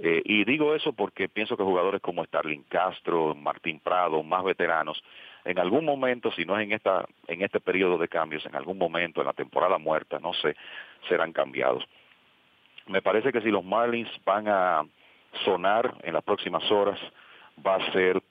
eh, y digo eso porque pienso que jugadores como Starling Castro, Martín Prado, más veteranos, en algún momento, si no es en esta, en este periodo de cambios, en algún momento, en la temporada muerta, no sé, serán cambiados. Me parece que si los Marlins van a sonar en las próximas horas, va a ser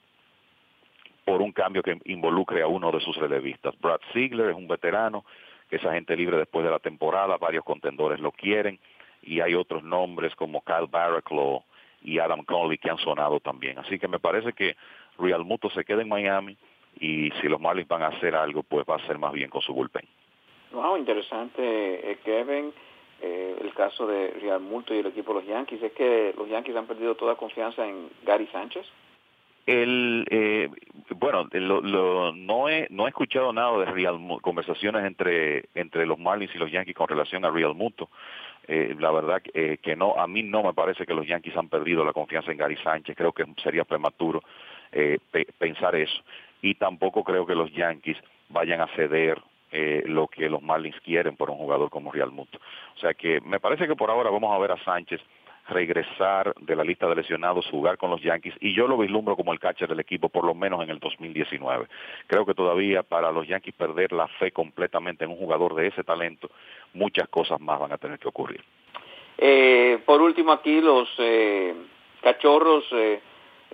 por un cambio que involucre a uno de sus relevistas. Brad Ziegler es un veterano, que es agente libre después de la temporada, varios contendores lo quieren, y hay otros nombres como Kyle Barraclough y Adam Conley que han sonado también. Así que me parece que Real Muto se queda en Miami y si los Marlins van a hacer algo, pues va a ser más bien con su bullpen. Interesante, eh, Kevin. Eh, el caso de Real Multo y el equipo de los Yankees, es que los Yankees han perdido toda confianza en Gary Sánchez. El, eh, bueno, lo, no, he, no he escuchado nada de conversaciones entre, entre los Marlins y los Yankees con relación a Real Muto. Eh, la verdad eh, que no, a mí no me parece que los Yankees han perdido la confianza en Gary Sánchez. Creo que sería prematuro eh, pensar eso. Y tampoco creo que los Yankees vayan a ceder eh, lo que los Marlins quieren por un jugador como Real Muto. O sea que me parece que por ahora vamos a ver a Sánchez regresar de la lista de lesionados, jugar con los Yankees, y yo lo vislumbro como el catcher del equipo, por lo menos en el 2019. Creo que todavía para los Yankees perder la fe completamente en un jugador de ese talento, muchas cosas más van a tener que ocurrir. Eh, por último aquí los eh, cachorros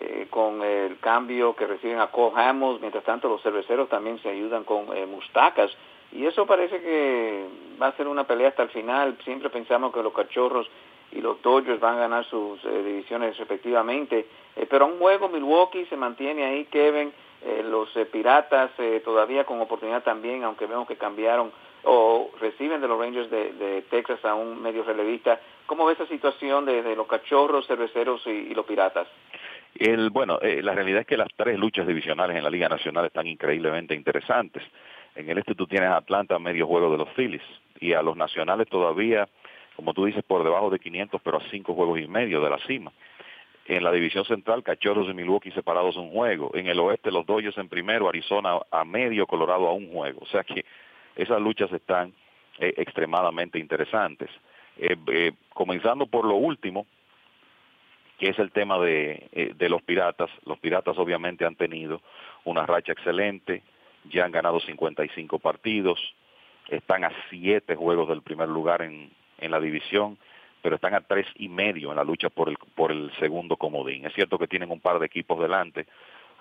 eh, con el cambio que reciben a Cole Hamels, mientras tanto los cerveceros también se ayudan con mustacas y eso parece que va a ser una pelea hasta el final. Siempre pensamos que los cachorros y los Dodgers van a ganar sus eh, divisiones respectivamente. Eh, pero un juego Milwaukee se mantiene ahí, Kevin. Eh, los Piratas todavía con oportunidad también, aunque vemos que cambiaron o reciben de los Rangers de, Texas a un medio relevista. ¿Cómo ves esa situación de, los cachorros, cerveceros y, los Piratas? El, bueno, la realidad es que las tres luchas divisionales en la Liga Nacional están increíblemente interesantes. En el este tú tienes a Atlanta medio juego de los Phillies y a los nacionales todavía como tú dices, por debajo de 500, pero a cinco juegos y medio de la cima. En la división central, Cachorros y Milwaukee separados un juego. En el oeste, los Dodgers en primero, Arizona a medio, Colorado a un juego. O sea que esas luchas están eh, extremadamente interesantes. Eh, eh, comenzando por lo último, que es el tema de, de los piratas. Los piratas obviamente han tenido una racha excelente, ya han ganado 55 partidos, están a siete juegos del primer lugar en, en la división, pero están a tres y medio en la lucha por el, por el segundo comodín. Es cierto que tienen un par de equipos delante,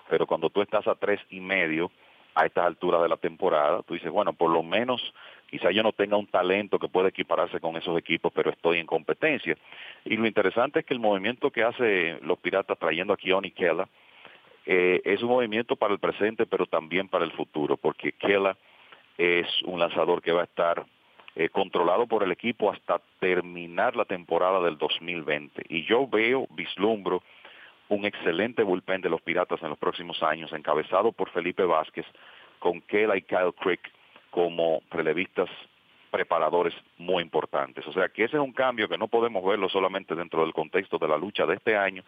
pero cuando tú estás a tres y medio a estas alturas de la temporada, tú dices, bueno, por lo menos quizá yo no tenga un talento que pueda equipararse con esos equipos, pero estoy en competencia. Y lo interesante es que el movimiento que hace los Piratas trayendo a Keone Kela eh, es un movimiento para el presente, pero también para el futuro, porque Kela es un lanzador que va a estar eh, controlado por el equipo hasta terminar la temporada del 2020. Y yo veo, vislumbro, un excelente bullpen de los Piratas en los próximos años, encabezado por Felipe Vázquez, con Kela y Kyle Crick como relevistas preparadores muy importantes. O sea que ese es un cambio que no podemos verlo solamente dentro del contexto de la lucha de este año,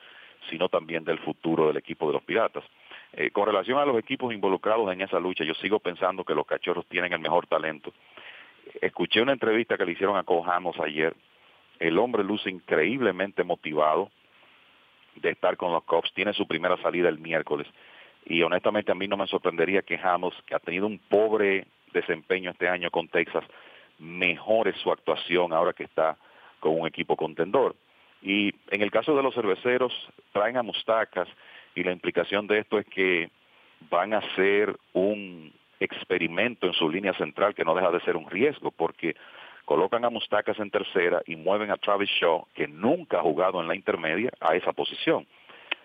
sino también del futuro del equipo de los Piratas. Eh, con relación a los equipos involucrados en esa lucha, yo sigo pensando que los Cachorros tienen el mejor talento escuché una entrevista que le hicieron a Cojamos ayer. El hombre luce increíblemente motivado de estar con los Cubs. Tiene su primera salida el miércoles. Y honestamente a mí no me sorprendería que Hamos, que ha tenido un pobre desempeño este año con Texas, mejore su actuación ahora que está con un equipo contendor. Y en el caso de los cerveceros, traen a Mustacas y la implicación de esto es que van a ser un experimento en su línea central que no deja de ser un riesgo porque colocan a Mustacas en tercera y mueven a Travis Shaw, que nunca ha jugado en la intermedia, a esa posición.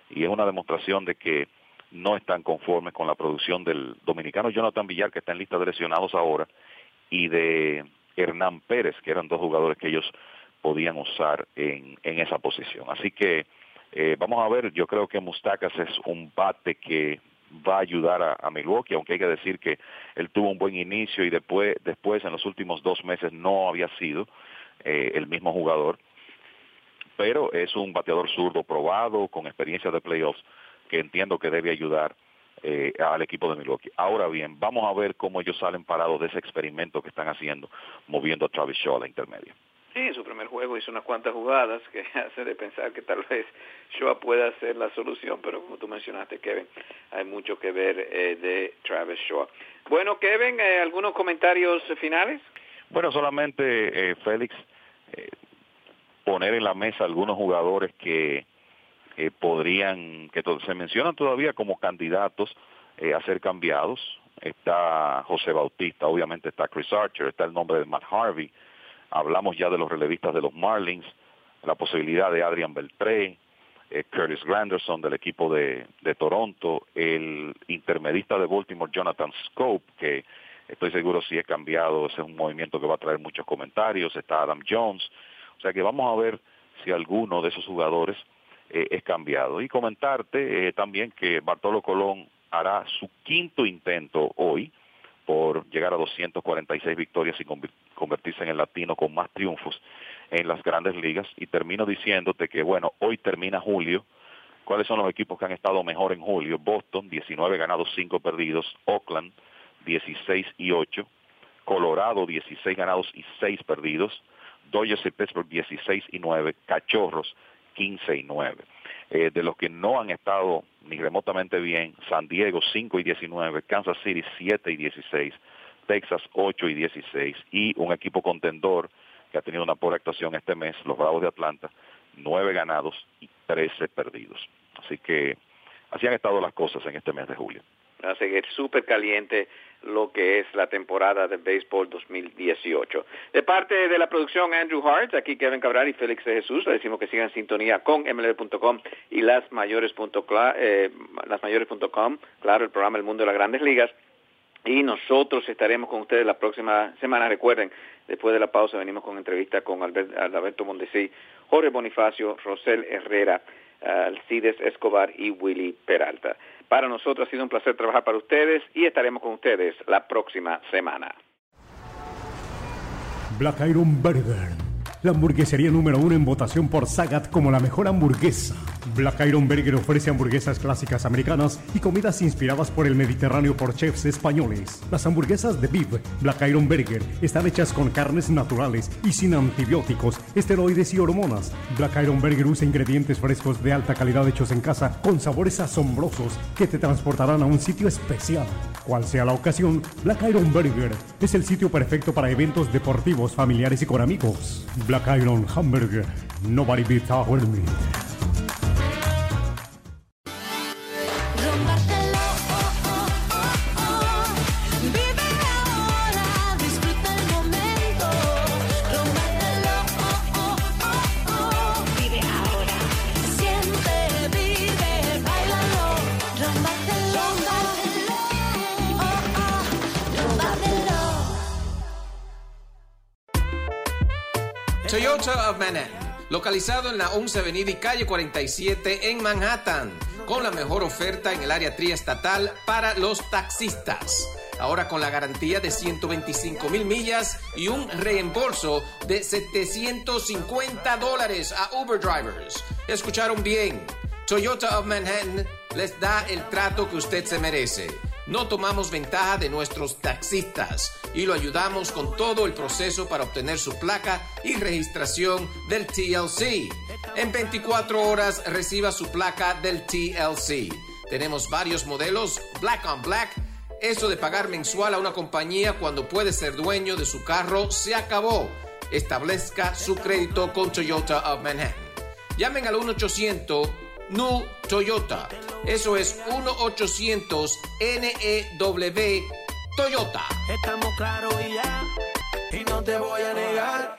Y es una demostración de que no están conformes con la producción del dominicano Jonathan Villar, que está en lista de lesionados ahora, y de Hernán Pérez, que eran dos jugadores que ellos podían usar en, en esa posición. Así que eh, vamos a ver, yo creo que Mustacas es un bate que va a ayudar a, Milwaukee, aunque hay que decir que él tuvo un buen inicio y después, después en los últimos dos meses no había sido eh, el mismo jugador, pero es un bateador zurdo probado, con experiencia de playoffs, que entiendo que debe ayudar eh, al equipo de Milwaukee. Ahora bien, vamos a ver cómo ellos salen parados de ese experimento que están haciendo, moviendo a Travis Shaw a la intermedia. Sí, en su primer juego hizo unas cuantas jugadas que hace de pensar que tal vez Shoa pueda ser la solución, pero como tú mencionaste, Kevin, hay mucho que ver eh, de Travis Shaw. Bueno, Kevin, eh, ¿algunos comentarios finales? Bueno, solamente, eh, Félix, poner en la mesa algunos jugadores que podrían, que se mencionan todavía como candidatos a ser cambiados. Está José Bautista, obviamente está Chris Archer, está el nombre de Matt Harvey, Hablamos ya de los relevistas de los Marlins, la posibilidad de Adrian Beltré, eh, Curtis Granderson del equipo de, Toronto, el intermedista de Baltimore, Jonathan Scope, que estoy seguro si es cambiado, ese es un movimiento que va a traer muchos comentarios, está Adam Jones, o sea que vamos a ver si alguno de esos jugadores eh, es cambiado. Y comentarte eh, también que Bartolo Colón hará su quinto intento hoy por llegar a 246 victorias y convertirse en el latino con más triunfos en las grandes ligas. Y termino diciéndote que, bueno, hoy termina julio. ¿Cuáles son los equipos que han estado mejor en julio? Boston, 19 ganados, 5 perdidos. Oakland, 16 y 8. Colorado, 16 ganados y 6 perdidos. Dodgers y Pittsburgh, 16 y 9. Cachorros, 15 y 9. Eh, de los que no han estado ni remotamente bien, San Diego 5 y 19, Kansas City 7 y 16, Texas 8 y 16 y un equipo contendor que ha tenido una pobre actuación este mes, los Bravos de Atlanta, 9 ganados y 13 perdidos. Así que así han estado las cosas en este mes de julio. A seguir súper caliente lo que es la temporada de béisbol 2018. De parte de la producción Andrew Hart, aquí Kevin Cabral y Félix de Jesús, le decimos que sigan en sintonía con mlb.com y lasmayores.com, eh, lasmayores.com, claro, el programa El Mundo de las Grandes Ligas. Y nosotros estaremos con ustedes la próxima semana. Recuerden, después de la pausa venimos con entrevista con Alberto Mondesí, Jorge Bonifacio, Rosel Herrera, Alcides Escobar y Willy Peralta. Para nosotros ha sido un placer trabajar para ustedes y estaremos con ustedes la próxima semana. Black Iron Burger la hamburguesería número uno en votación por Sagat como la mejor hamburguesa. Black Iron Burger ofrece hamburguesas clásicas americanas y comidas inspiradas por el Mediterráneo por chefs españoles. Las hamburguesas de Beef Black Iron Burger están hechas con carnes naturales y sin antibióticos, esteroides y hormonas. Black Iron Burger usa ingredientes frescos de alta calidad hechos en casa con sabores asombrosos que te transportarán a un sitio especial. Cual sea la ocasión, Black Iron Burger es el sitio perfecto para eventos deportivos, familiares y con amigos. Black Iron Hamburger. Nobody beats our meat. Toyota of Manhattan, localizado en la 11 Avenida y calle 47 en Manhattan, con la mejor oferta en el área triestatal para los taxistas. Ahora con la garantía de 125 mil millas y un reembolso de 750 dólares a Uber drivers. Escucharon bien. Toyota of Manhattan les da el trato que usted se merece no tomamos ventaja de nuestros taxistas y lo ayudamos con todo el proceso para obtener su placa y registración del TLC. En 24 horas reciba su placa del TLC. Tenemos varios modelos, Black on Black. Eso de pagar mensual a una compañía cuando puede ser dueño de su carro se acabó. Establezca su crédito con Toyota of Manhattan. Llamen al 1 800 NU Toyota. Eso es 1-800-NEW Toyota. Estamos claros y ya, y no te voy a negar.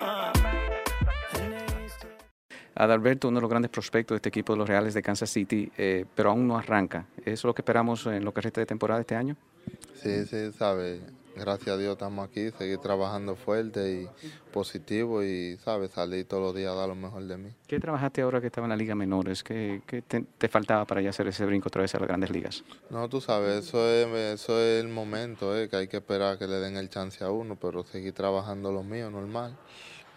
Adalberto, uno de los grandes prospectos de este equipo de los Reales de Kansas City, eh, pero aún no arranca. ¿Eso es lo que esperamos en lo que resta de temporada este año? Sí, sí, sabe gracias a Dios estamos aquí, seguir trabajando fuerte y positivo y, ¿sabes? Salir todos los días a dar lo mejor de mí. ¿Qué trabajaste ahora que estaba en la Liga Menores? ¿Qué, te, faltaba para ya hacer ese brinco otra vez a las grandes ligas? No, tú sabes, eso es, eso es el momento, ¿eh? que hay que esperar que le den el chance a uno, pero seguir trabajando lo mío, normal.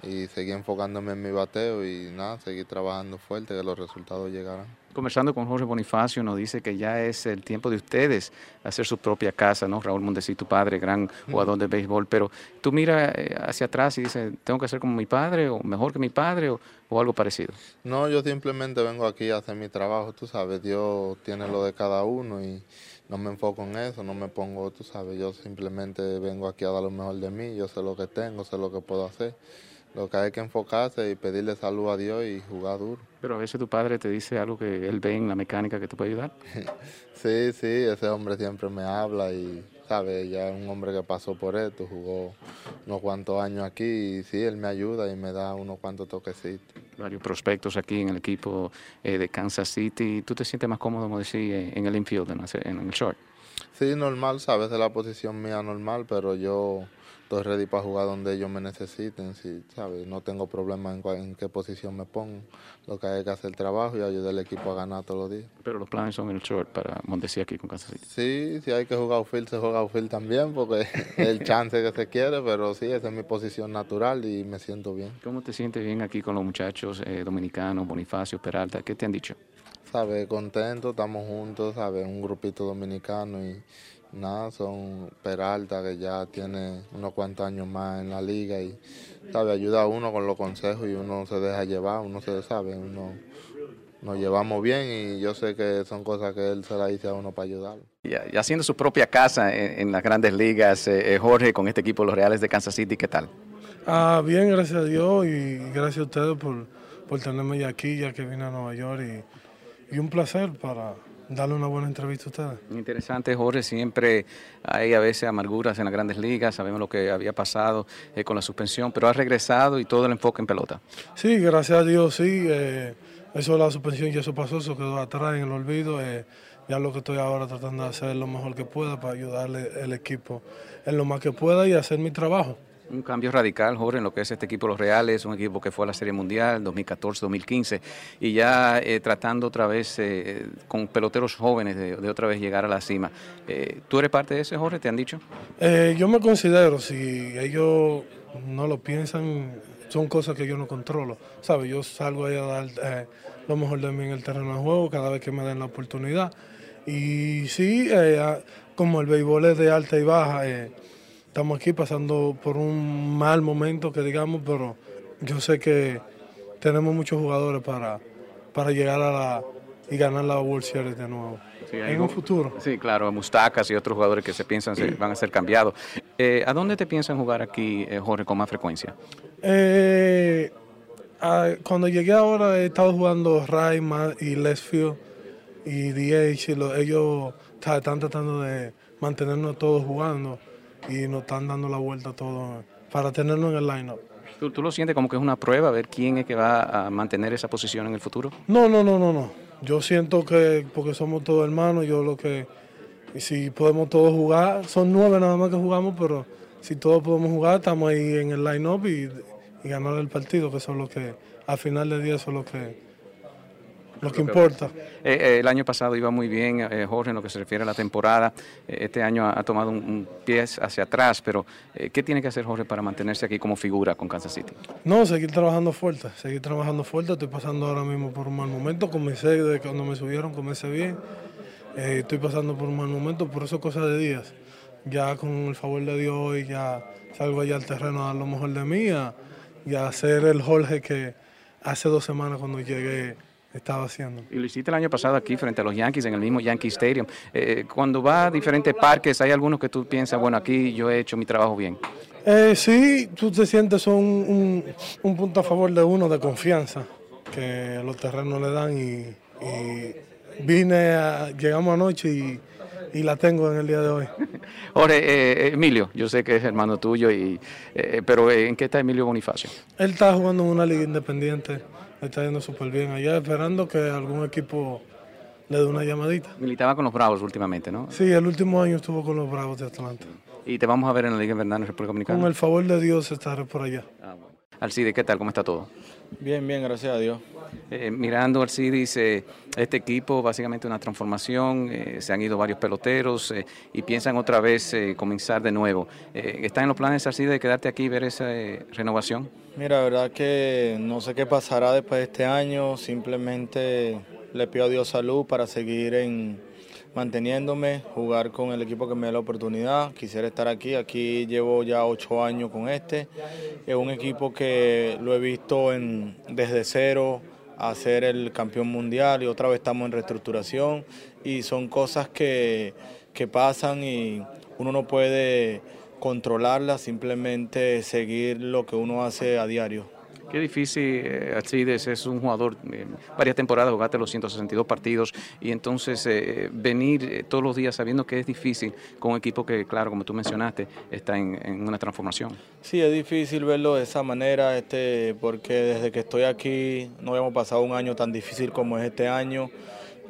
Y seguir enfocándome en mi bateo y nada, seguir trabajando fuerte, que los resultados llegarán conversando con Jorge Bonifacio, nos dice que ya es el tiempo de ustedes hacer su propia casa, ¿no? Raúl Mondesí, tu padre, gran jugador de béisbol, pero tú miras eh, hacia atrás y dices, ¿tengo que ser como mi padre o mejor que mi padre o, algo parecido? No, yo simplemente vengo aquí a hacer mi trabajo, tú sabes, Dios tiene lo de cada uno y no me enfoco en eso, no me pongo, tú sabes, yo simplemente vengo aquí a dar lo mejor de mí, yo sé lo que tengo, sé lo que puedo hacer. Lo que hay que enfocarse y pedirle salud a Dios y jugar duro. Pero a veces tu padre te dice algo que él ve en la mecánica que te puede ayudar. sí, sí, ese hombre siempre me habla y, sabe, ya es un hombre que pasó por esto, jugó unos cuantos años aquí y sí, él me ayuda y me da unos cuantos toquecitos. Varios prospectos aquí en el equipo eh, de Kansas City. ¿Tú te sientes más cómodo, como decir, en el infield, en el short? Sí, normal, sabes, es la posición mía normal, pero yo estoy ready para jugar donde ellos me necesiten, sí, ¿sabes? No tengo problema en, en, qué posición me pongo. Lo que hay que hacer el trabajo y ayudar al equipo a ganar todos los días. Pero los planes son el short para Mondesi aquí con Kansas City. Sí, si hay que jugar outfield, se juega outfield también, porque es el chance que se quiere, pero sí, esa es mi posición natural y me siento bien. ¿Cómo te sientes bien aquí con los muchachos eh, dominicanos, Bonifacio, Peralta? ¿Qué te han dicho? Sabe, contento, estamos juntos, sabe, un grupito dominicano y nada, son Peralta que ya tiene unos cuantos años más en la liga y sabe, ayuda a uno con los consejos y uno se deja llevar, uno se sabe, uno nos llevamos bien y yo sé que son cosas que él se la dice a uno para ayudar. Y, haciendo su propia casa en, las grandes ligas, eh, Jorge, con este equipo, los Reales de Kansas City, ¿qué tal? Ah, bien, gracias a Dios y gracias a ustedes por, por tenerme ya aquí, ya que vine a Nueva York y, y un placer para darle una buena entrevista a ustedes. Interesante, Jorge. Siempre hay a veces amarguras en las grandes ligas. Sabemos lo que había pasado eh, con la suspensión, pero ha regresado y todo el enfoque en pelota. Sí, gracias a Dios, sí. Eh, eso de la suspensión ya eso pasó, eso quedó atrás en el olvido. Eh, ya lo que estoy ahora tratando de hacer lo mejor que pueda para ayudarle al equipo en lo más que pueda y hacer mi trabajo. Un cambio radical, Jorge, en lo que es este equipo Los Reales, un equipo que fue a la Serie Mundial 2014-2015 y ya eh, tratando otra vez eh, con peloteros jóvenes de, otra vez llegar a la cima. Eh, ¿Tú eres parte de ese, Jorge? ¿Te han dicho? yo me considero, si ellos no lo piensan, son cosas que yo no controlo. ¿Sabes? Yo salgo ahí a dar lo mejor de mí en el terreno de juego cada vez que me den la oportunidad. Y sí, como el béisbol es de alta y baja, estamos aquí pasando por un mal momento, que digamos, pero yo sé que tenemos muchos jugadores para, para llegar a la y ganar la World Series de nuevo. en un futuro. Sí, claro, Mustacas y otros jugadores que se piensan se van a ser cambiados. Eh, ¿A dónde te piensan jugar aquí, eh, Jorge, con más frecuencia? Eh, cuando llegué ahora he estado jugando Rayma y Lesfield y DH. Y ellos están tratando de mantenernos todos jugando y nos están dando la vuelta todo para tenernos en el line-up. ¿Tú, lo sientes como que es una prueba, a ver quién es que va a mantener esa posición en el futuro? No, no, no, no, no. Yo siento que porque somos todos hermanos, yo lo que, y si podemos todos jugar, son nueve nada más que jugamos, pero si todos podemos jugar, estamos ahí en el line-up y, y ganar el partido, que son los que, al final del día, son los que lo que importa. Eh, eh, el año pasado iba muy bien, eh, Jorge, en lo que se refiere a la temporada. este año ha, tomado un, pie hacia atrás, pero ¿qué tiene que hacer Jorge para mantenerse aquí como figura con Kansas City? No, seguir trabajando fuerte, seguir trabajando fuerte. Estoy pasando ahora mismo por un mal momento. Comencé de cuando me subieron, comencé bien. estoy pasando por un mal momento, por eso cosas de días. Ya con el favor de Dios hoy ya salgo allá al terreno a dar lo mejor de mí y a ser el Jorge que hace dos semanas cuando llegué estaba haciendo. Y lo hiciste el año pasado aquí frente a los Yankees, en el mismo Yankee Stadium. Eh, cuando va a diferentes parques, ¿hay algunos que tú piensas, bueno, aquí yo he hecho mi trabajo bien? Eh, sí, tú te sientes un, un, punto a favor de uno de confianza que los terrenos le dan y, vine, a, llegamos anoche y, y, la tengo en el día de hoy. Jorge, eh, Emilio, yo sé que es hermano tuyo, y, pero ¿en qué está Emilio Bonifacio? Él está jugando en una liga independiente está yendo súper bien allá, esperando que algún equipo le dé una llamadita. Militaba con los Bravos últimamente, ¿no? Sí, el último año estuvo con los Bravos de Atlanta. ¿Y te vamos a ver en la Liga Invernal en República Dominicana? Con el favor de Dios estaré por allá. Ah, bueno. Alcide, ¿qué tal? ¿Cómo está todo? Bien, bien, gracias a Dios. Eh, mirando Alcides, eh, este equipo básicamente una transformación, eh, se han ido varios peloteros eh, y piensan otra vez comenzar de nuevo. ¿Está en los planes Alcides de quedarte aquí y ver esa renovación? Mira, la verdad que no sé qué pasará después de este año, simplemente le pido a Dios salud para seguir en, manteniéndome, jugar con el equipo que me da la oportunidad. Quisiera estar aquí, aquí llevo ya ocho años con este. Es un equipo que lo he visto en, desde cero a ser el campeón mundial y otra vez estamos en reestructuración y son cosas que, que pasan y uno no puede controlarla, simplemente seguir lo que uno hace a diario. Qué difícil, eh, es un jugador, eh, varias temporadas jugaste los 162 partidos y entonces eh, venir eh, todos los días sabiendo que es difícil con un equipo que, claro, como tú mencionaste, está en, en, una transformación. Sí, es difícil verlo de esa manera, este, porque desde que estoy aquí no habíamos pasado un año tan difícil como es este año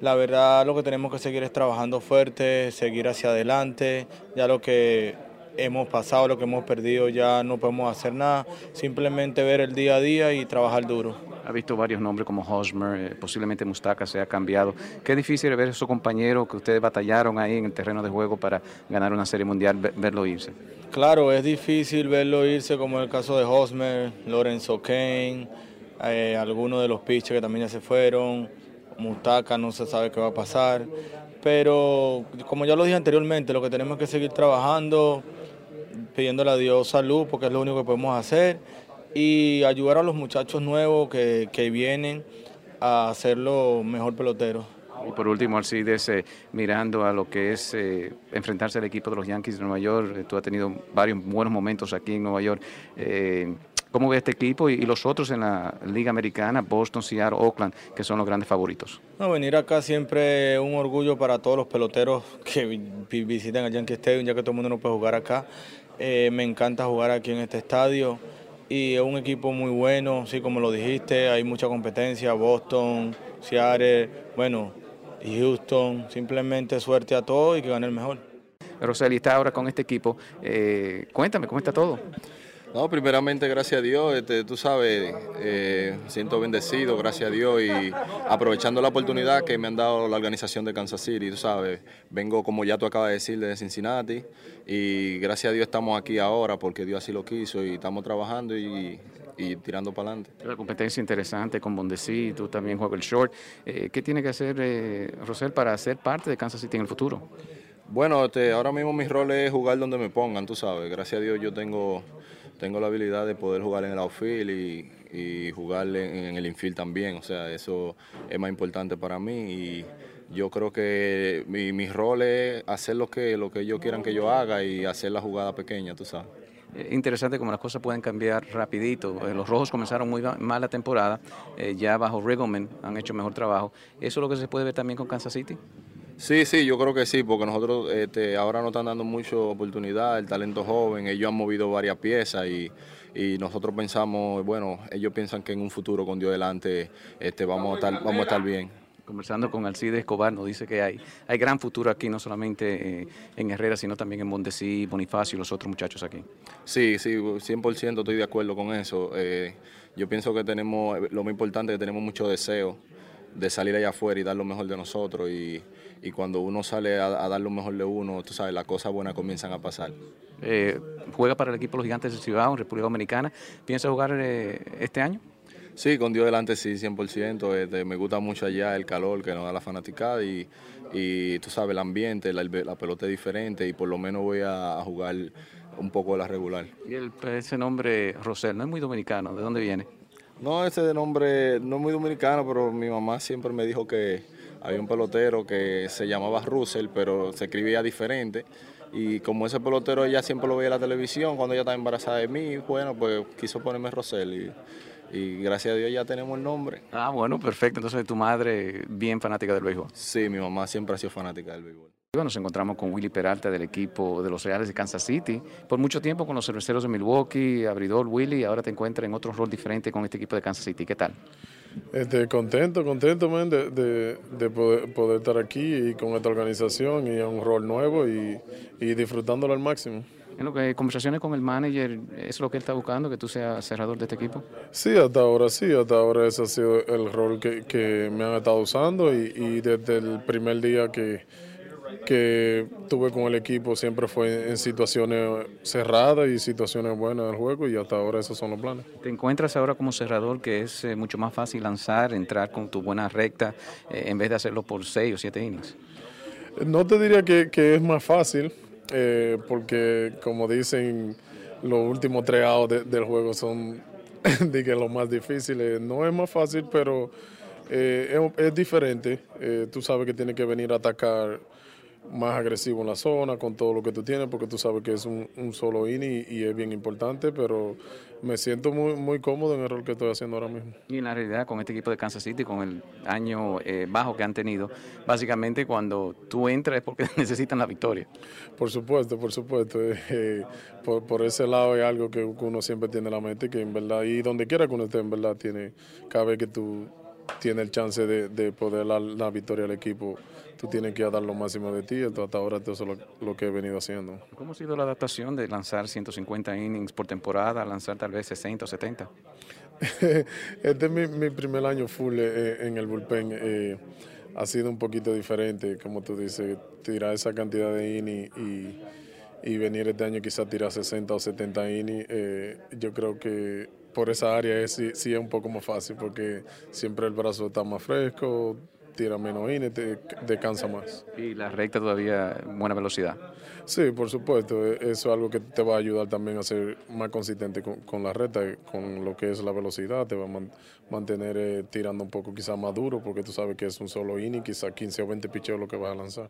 La verdad lo que tenemos que seguir es trabajando fuerte, seguir hacia adelante, ya lo que hemos pasado, lo que hemos perdido, ya no podemos hacer nada, simplemente ver el día a día y trabajar duro. Ha visto varios nombres como Hosmer, eh, posiblemente Mustaka se ha cambiado. Qué difícil ver a esos compañeros que ustedes batallaron ahí en el terreno de juego para ganar una serie mundial, verlo irse. Claro, es difícil verlo irse, como en el caso de Hosmer, Lorenzo Kane, eh, algunos de los pitchers que también ya se fueron, Mustaka no se sabe qué va a pasar, pero como ya lo dije anteriormente, lo que tenemos que seguir trabajando, pidiéndole a Dios salud, porque es lo único que podemos hacer, y ayudar a los muchachos nuevos que, que vienen a hacerlo mejor pelotero. Y por último, Alcides, eh, mirando a lo que es eh, enfrentarse al equipo de los Yankees de Nueva York, eh, tú has tenido varios buenos momentos aquí en Nueva York. ¿Cómo ve este equipo y, los otros en la Liga Americana, Boston, Seattle, Oakland, que son los grandes favoritos? No, venir acá siempre es un orgullo para todos los peloteros que visitan el Yankee Stadium, ya que todo el mundo no puede jugar acá. Me encanta jugar aquí en este estadio y es un equipo muy bueno, sí, como lo dijiste, hay mucha competencia, Boston, Seattle, bueno, Houston, simplemente suerte a todos y que gane el mejor. Roseli está ahora con este equipo. Eh, cuéntame, ¿cómo está todo? No, primeramente gracias a Dios, este, tú sabes, eh, siento bendecido, gracias a Dios y aprovechando la oportunidad que me han dado la organización de Kansas City, tú sabes, vengo como ya tú acabas de decir desde Cincinnati y gracias a Dios estamos aquí ahora porque Dios así lo quiso y estamos trabajando y, tirando para adelante. La competencia interesante con Bondesí, tú también juegas el short. Eh, ¿Qué tiene que hacer eh, Rosel para ser parte de Kansas City en el futuro? Bueno, este, ahora mismo mi rol es jugar donde me pongan, tú sabes. Gracias a Dios yo tengo, tengo la habilidad de poder jugar en el outfield y, y jugar en, el infield también. O sea, eso es más importante para mí y yo creo que mi, mi rol es hacer lo que, lo que ellos quieran que yo haga y hacer la jugada pequeña, tú sabes. Eh, interesante como las cosas pueden cambiar rapidito. Eh, los rojos comenzaron muy mal la temporada, eh, ya bajo Riggleman han hecho mejor trabajo. ¿Eso es lo que se puede ver también con Kansas City? Sí, sí, yo creo que sí, porque nosotros este, ahora nos están dando mucha oportunidad, el talento joven, ellos han movido varias piezas y, nosotros pensamos, bueno, ellos piensan que en un futuro con Dios delante este, vamos, a estar, vamos a estar bien conversando con Alcides Escobar, nos dice que hay, hay gran futuro aquí, no solamente eh, en Herrera, sino también en Mondesí, Bonifacio y los otros muchachos aquí. Sí, sí, 100% estoy de acuerdo con eso. Eh, yo pienso que tenemos, lo más importante es que tenemos mucho deseo de salir allá afuera y dar lo mejor de nosotros y, cuando uno sale a, dar lo mejor de uno, tú sabes, las cosas buenas comienzan a pasar. Eh, ¿Juega para el equipo Los Gigantes de Ciudad, República Dominicana? ¿Piensa jugar este año? Sí, con Dios delante sí, 100%. Este, me gusta mucho allá el calor que nos da la fanaticada y, y tú sabes, el ambiente, la, pelota es diferente y por lo menos voy a, jugar un poco de la regular. ¿Y ese nombre Rosel no es muy dominicano? ¿De dónde viene? No, ese nombre no es muy dominicano, pero mi mamá siempre me dijo que había un pelotero que se llamaba Russell, pero se escribía diferente. Y como ese pelotero ella siempre lo veía en la televisión, cuando ella estaba embarazada de mí, bueno, pues quiso ponerme Rosel y y gracias a Dios ya tenemos el nombre. Ah, bueno, perfecto. Entonces, tu madre bien fanática del béisbol. Sí, mi mamá siempre ha sido fanática del béisbol. Nos encontramos con Willy Peralta del equipo de los Reales de Kansas City. Por mucho tiempo con los cerveceros de Milwaukee, abridor Willy, ahora te encuentras en otro rol diferente con este equipo de Kansas City. ¿Qué tal? Este, contento, contento, man, de, de, poder, poder, estar aquí y con esta organización y un rol nuevo y, y disfrutándolo al máximo. En lo que conversaciones con el manager, ¿es lo que él está buscando, que tú seas cerrador de este equipo? Sí, hasta ahora sí, hasta ahora ese ha sido el rol que, que me han estado usando y, y, desde el primer día que, que tuve con el equipo siempre fue en situaciones cerradas y situaciones buenas del juego y hasta ahora esos son los planes. ¿Te encuentras ahora como cerrador que es eh, mucho más fácil lanzar, entrar con tu buena recta eh, en vez de hacerlo por seis o siete innings? No te diría que, que es más fácil, eh, porque como dicen, los últimos tres outs del juego son los más difíciles. No es más fácil, pero eh, es, diferente. Eh, tú sabes que tiene que venir a atacar más agresivo en la zona con todo lo que tú tienes, porque tú sabes que es un, solo inning y, es bien importante, pero me siento muy, muy cómodo en el rol que estoy haciendo ahora mismo. Y en la realidad con este equipo de Kansas City, con el año eh, bajo que han tenido, básicamente cuando tú entras es porque necesitan la victoria. Por supuesto, por supuesto. Eh, eh, por, por, ese lado es algo que uno siempre tiene en la mente, que en verdad, y donde quiera que uno esté, en verdad, tiene, cada vez que tú tiene el chance de, poder dar la victoria al equipo, tú tienes que dar lo máximo de ti. Entonces, hasta ahora eso es lo, lo, que he venido haciendo. ¿Cómo ha sido la adaptación de lanzar 150 innings por temporada a lanzar tal vez 60 o 70? este es mi, primer año full eh, en el bullpen. Eh, ha sido un poquito diferente, como tú dices, tirar esa cantidad de innings y, y venir este año quizás tirar 60 o 70 innings. Eh, yo creo que por esa área es, sí, sí, es un poco más fácil porque siempre el brazo está más fresco, tira menos innings, te descansa más. ¿Y la recta todavía buena velocidad? Sí, por supuesto. E, eso es algo que te va a ayudar también a ser más consistente con, la recta, con lo que es la velocidad. Te va a mantener eh, tirando un poco quizás más duro porque tú sabes que es un solo inning, quizás 15 o 20 picheos lo que vas a lanzar.